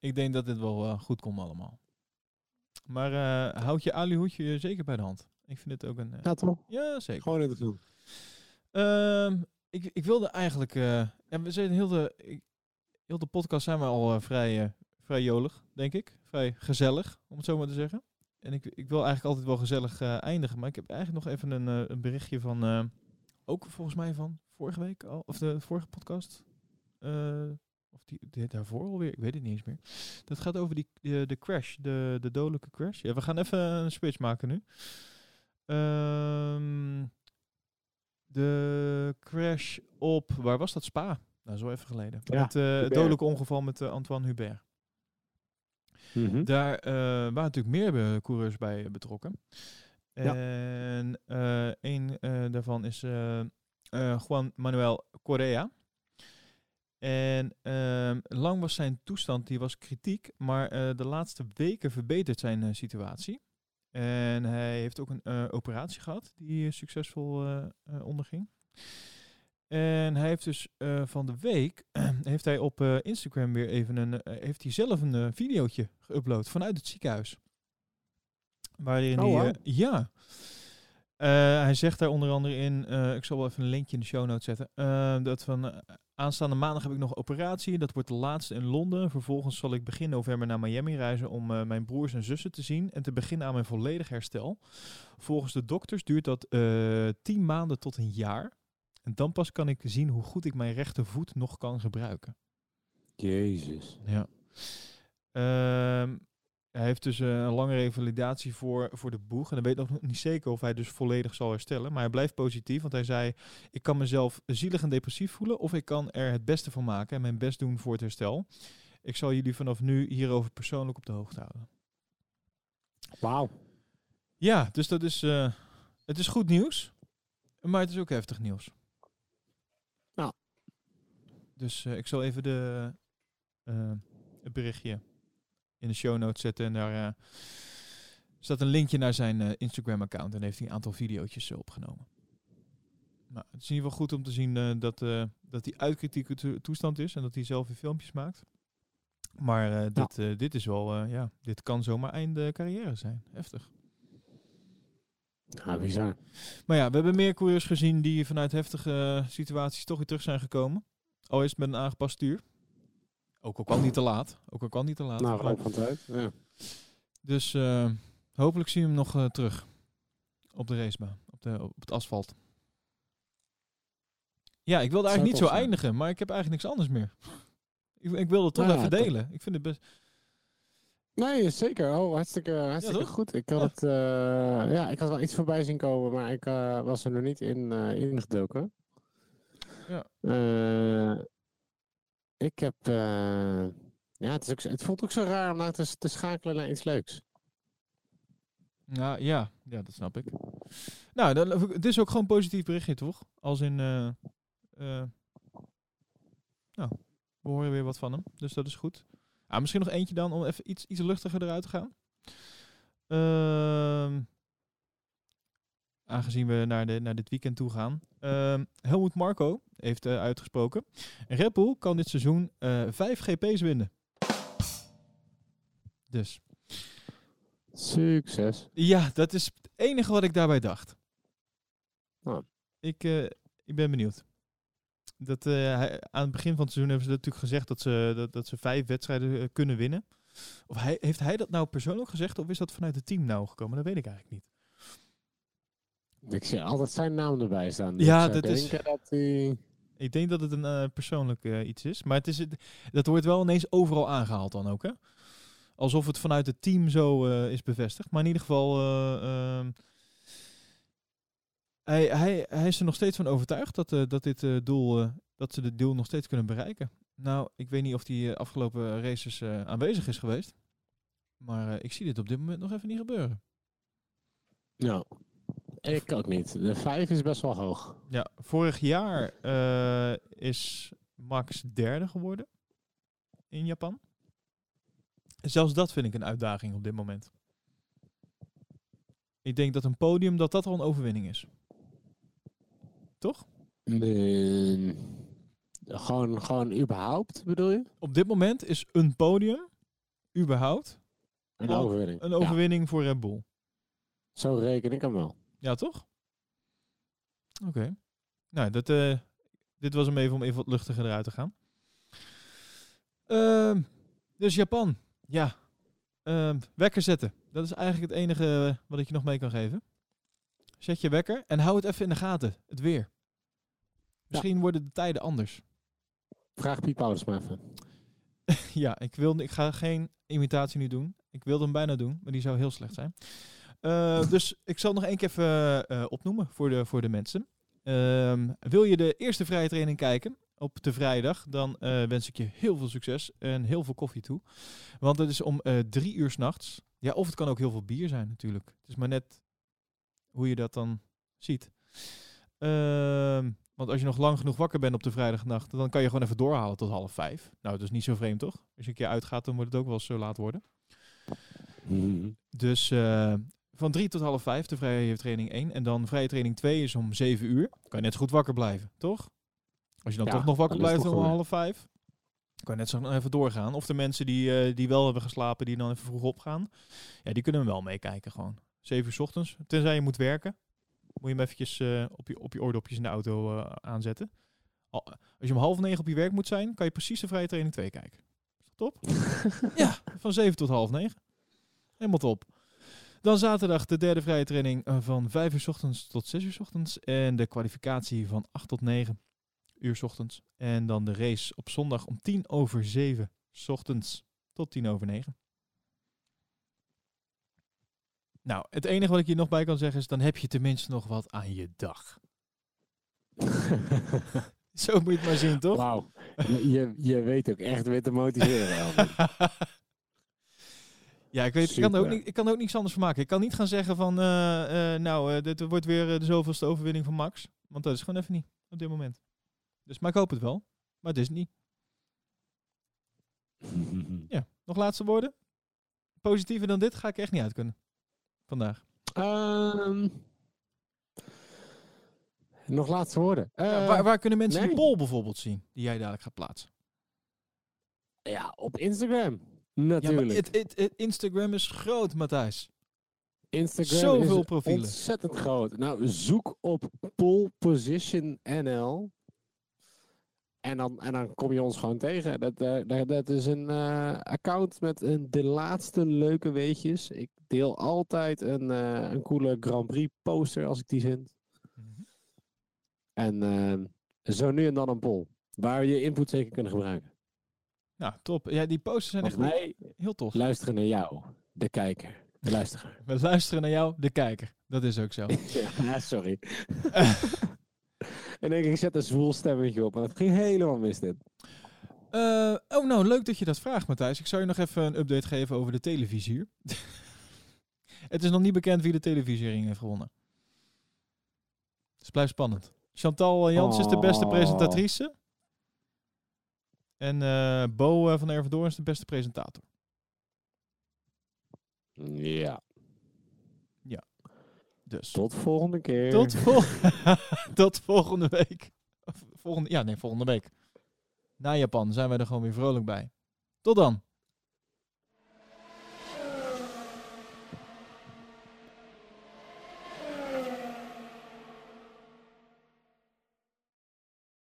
ik denk dat dit wel eh, goed komt allemaal. Maar eh, houd je alihoedje zeker bij de hand. Ik vind het ook een... Ja, toch? ja, zeker. Gewoon interessant. Ehm, ik, ik wilde eigenlijk... eh, ja, we zijn heel de, ik- heel de podcast zijn we al vrij, eh, vrij jolig, denk ik. Vrij gezellig, om het zo maar te zeggen. En ik, ik wil eigenlijk altijd wel gezellig eh, eindigen. Maar ik heb eigenlijk nog even een, eh, een berichtje van... eh, ook volgens mij van vorige week al. Of de vorige podcast. Eh, of die, die daarvoor alweer. Ik weet het niet eens meer. Dat gaat over die, de, de crash. De, de dodelijke crash. Ja, we gaan even een switch maken nu. Ehm, de crash op, waar was dat? Spa. Nou, zo even geleden. Ja, het, eh, het dodelijke ongeval met eh, Antoine Hubert. Mhm. Daar eh, waren natuurlijk meer eh, coureurs bij eh, betrokken. Ja. En eh een eh, daarvan is eh, eh, Juan Manuel Correa. En ehm, lang was zijn toestand, die was kritiek, maar eh, de laatste weken verbetert zijn eh, situatie. En hij heeft ook een eh, operatie gehad die succesvol onderging. En hij heeft dus van de week [CLEARS THROAT] heeft hij op Instagram weer even een heeft hij zelf een videootje geüpload vanuit het ziekenhuis. Waarin Oh, hij wauw. eh, ja. Hij zegt daar onder andere in, ik zal wel even een linkje in de show notes zetten, dat van aanstaande maandag heb ik nog operatie. Dat wordt de laatste in Londen. Vervolgens zal ik begin november naar Miami reizen om eh, mijn broers en zussen te zien en te beginnen aan mijn volledig herstel. Volgens de dokters duurt dat eh 10 maanden tot een jaar. En dan pas kan ik zien hoe goed ik mijn rechtervoet nog kan gebruiken. Jezus. Ja. Ehm, hij heeft dus eh, een lange revalidatie voor, voor de boeg. En hij weet nog niet zeker of hij dus volledig zal herstellen. Maar hij blijft positief, want hij zei... Ik kan mezelf zielig en depressief voelen... of ik kan er het beste van maken en mijn best doen voor het herstel. Ik zal jullie vanaf nu hierover persoonlijk op de hoogte houden. Wauw. Ja, dus dat is... eh, het is goed nieuws. Maar het is ook heftig nieuws. Nou. Dus eh, ik zal even de, het berichtje in de show notes zetten. En daar eh, staat een linkje naar zijn eh, Instagram-account. En heeft hij een aantal video's opgenomen. Nou, het is in ieder geval goed om te zien eh, dat, eh, dat hij uit kritieke to- toestand is. En dat hij zelf weer filmpjes maakt. Maar eh, dit, eh, dit is wel, eh, ja, dit kan zomaar einde carrière zijn. Heftig. Ja, bizar. Maar ja, we hebben meer coureurs gezien die vanuit heftige eh, situaties toch weer terug zijn gekomen. Al is het met een aangepast stuur. Ook al kwam niet te laat. Ook al kwam niet te laat. Nou, loop van tijd. Ja. dus eh, hopelijk zien we hem nog eh, terug. Op de racebaan. Op, de, op het asfalt. Ja, ik wilde eigenlijk niet zo eindigen. Maar ik heb eigenlijk niks anders meer. [LAUGHS] Ik, ik wilde het toch Nou even delen. Ik vind het best... Nee, zeker. Oh, hartstikke, hartstikke goed. Ik had, Ja. het, eh, ja, ik had wel iets voorbij zien komen, maar ik was er nog niet in uh, ingedoken. Ja. Eh, ik heb... eh, ja, het, ook, voelt ook zo raar om nou te, te schakelen naar iets leuks. Ja, ja, ja, dat snap ik. Nou, dan, het is ook gewoon een positief berichtje, toch? Als in, eh, eh, nou, we horen weer wat van hem, dus dat is goed. Ah, misschien nog eentje dan, om even iets, iets luchtiger eruit te gaan. Ehm, aangezien we naar, de, naar dit weekend toe gaan. Ehm Helmut Marco heeft eh, uitgesproken. Red Bull kan dit seizoen eh vijf GP's winnen. Dus Succes. ja, dat is het enige wat ik daarbij dacht. Oh. Ik, eh, ik ben benieuwd. Dat, hij- aan het begin van het seizoen hebben ze natuurlijk gezegd dat ze, dat, dat ze vijf wedstrijden kunnen winnen. Of hij, heeft hij dat nou persoonlijk gezegd of is dat vanuit het team nou gekomen? Dat weet ik eigenlijk niet. Ik zie altijd zijn naam erbij staan. Ja, ik zou dat is- dat. Ik denk dat het een eh, persoonlijk eh, iets is. Maar het is, het- dat wordt wel ineens overal aangehaald dan ook, hè? Alsof het vanuit het team zo eh, is bevestigd. Maar in ieder geval... eh, ehm, hij, hij, hij is er nog steeds van overtuigd dat, dat, dit, doel, dat ze dit doel nog steeds kunnen bereiken. Nou, ik weet niet of die afgelopen races aanwezig is geweest. Maar ik zie dit op dit moment nog even niet gebeuren. Nou, Ik ook niet. De 5 is best wel hoog. Ja, vorig jaar eh, is Max derde geworden in Japan. Zelfs dat vind ik een uitdaging op dit moment. Ik denk dat een podium, dat dat al een overwinning is. Toch? Nee. gewoon, gewoon überhaupt, bedoel je? Op dit moment is een podium, überhaupt, Een overwinning. een Ja, overwinning voor Red Bull. zo reken ik hem wel. Ja, toch? Oké. Nou, dat, eh, dit was hem even om even wat luchtiger eruit te gaan. Ehm, dus Japan. Ja. Ehm, wekker zetten. Dat is eigenlijk het enige eh, wat ik je nog mee kan geven. Zet je wekker en hou het even in de gaten. Het weer. Misschien worden de tijden anders. Vraag Piet Paulus maar even. [LAUGHS] ja, ik, wil, ik ga geen imitatie nu doen. Ik wilde hem bijna doen, maar die zou heel slecht zijn. Eh, dus ik zal nog één keer even eh, opnoemen voor de, voor de mensen. Ehm, wil je de eerste vrije training kijken op de vrijdag, dan eh, wens ik je heel veel succes en heel veel koffie toe. Want het is om drie uur s'nachts. Ja, of het kan ook heel veel bier zijn natuurlijk. Het is maar net hoe je dat dan ziet. Ehm, want als je nog lang genoeg wakker bent op de vrijdagnacht, dan kan je gewoon even doorhalen tot half vijf. Nou, dat is niet zo vreemd, toch? Als je een keer uitgaat, dan wordt het ook wel zo laat worden. Mhm. Dus van drie tot half vijf, de vrije training 1. En dan vrije training 2 is om zeven uur. Kan je net zo goed wakker blijven, toch? Als je dan Ja, toch nog wakker blijft om toch half vijf, kan je net zo even doorgaan. Of de mensen die, eh, die wel hebben geslapen, die dan even vroeg opgaan. Ja, die kunnen wel meekijken gewoon. Zeven uur 's ochtends. Tenzij je moet werken. Moet je hem eventjes eh, op, je, op je oordopjes in de auto eh, aanzetten. Al- als je om half negen op je werk moet zijn, kan je precies de vrije training 2 kijken. Is dat top? [LAUGHS] ja, van 7 tot half 9. Helemaal top. Dan zaterdag de derde vrije training eh, van 5 uur 's ochtends tot 6 uur 's ochtends. En de kwalificatie van 8 tot 9 uur 's ochtends. En dan de race op zondag om 10 over 7 's ochtends tot 10 over 9. Nou, het enige wat ik hier nog bij kan zeggen is, dan heb je tenminste nog wat aan je dag. [LAUGHS] Zo moet je het maar zien, toch? Wauw. Je, je weet ook echt weer te motiveren. [LAUGHS] Ja, ik weet, ik kan, er ook niet, ik kan er ook niks anders van maken. Ik kan niet gaan zeggen van, eh, eh, nou, eh, dit wordt weer de zoveelste overwinning van Max. Want dat is gewoon even niet, op dit moment. Dus, maar ik hoop het wel. Maar het is het niet. [LAUGHS] Ja, nog laatste woorden? Positiever dan dit ga ik echt niet uit kunnen. Vandaag. Ehm, nog laatste woorden. Ja, Eh, waar, waar kunnen mensen die nee. poll bijvoorbeeld zien, die jij dadelijk gaat plaatsen? ja, op Instagram. Ja, Natuurlijk. het, het, het Instagram is groot, Matthijs. Instagram zoveel is profielen. ontzettend groot. Nou, zoek op Pole Position NL. En dan, en dan kom je ons gewoon tegen. Dat, eh, dat, dat is een eh, account met een, de laatste leuke weetjes. Ik deel altijd een, eh, een coole Grand Prix poster als ik die vind. En eh, zo nu en dan een poll. Waar je input zeker kunnen gebruiken. Nou, top. Ja, die posters zijn echt wij heel tof. luisteren naar jou, de kijker. De luisteraar. [LAUGHS] We luisteren naar jou, de kijker. Dat is ook zo. [LAUGHS] ja, sorry. [LAUGHS] En ik, ik zet een zwoel stemmetje op. En het ging helemaal mis dit. Eh, oh, nou, leuk dat je dat vraagt, Matthijs. Ik zou je nog even een update geven over de televisie. Het is nog niet bekend wie de televisiering heeft gewonnen. Dus het blijft spannend. Chantal Jans is de beste Oh. presentatrice. En eh, Bo eh, van Ervendoorn is de beste presentator. Ja. Dus Tot volgende keer. tot, vol [LAUGHS] tot volgende week. Volgende, ja, nee, volgende week. Na Japan zijn wij er gewoon weer vrolijk bij. Tot dan.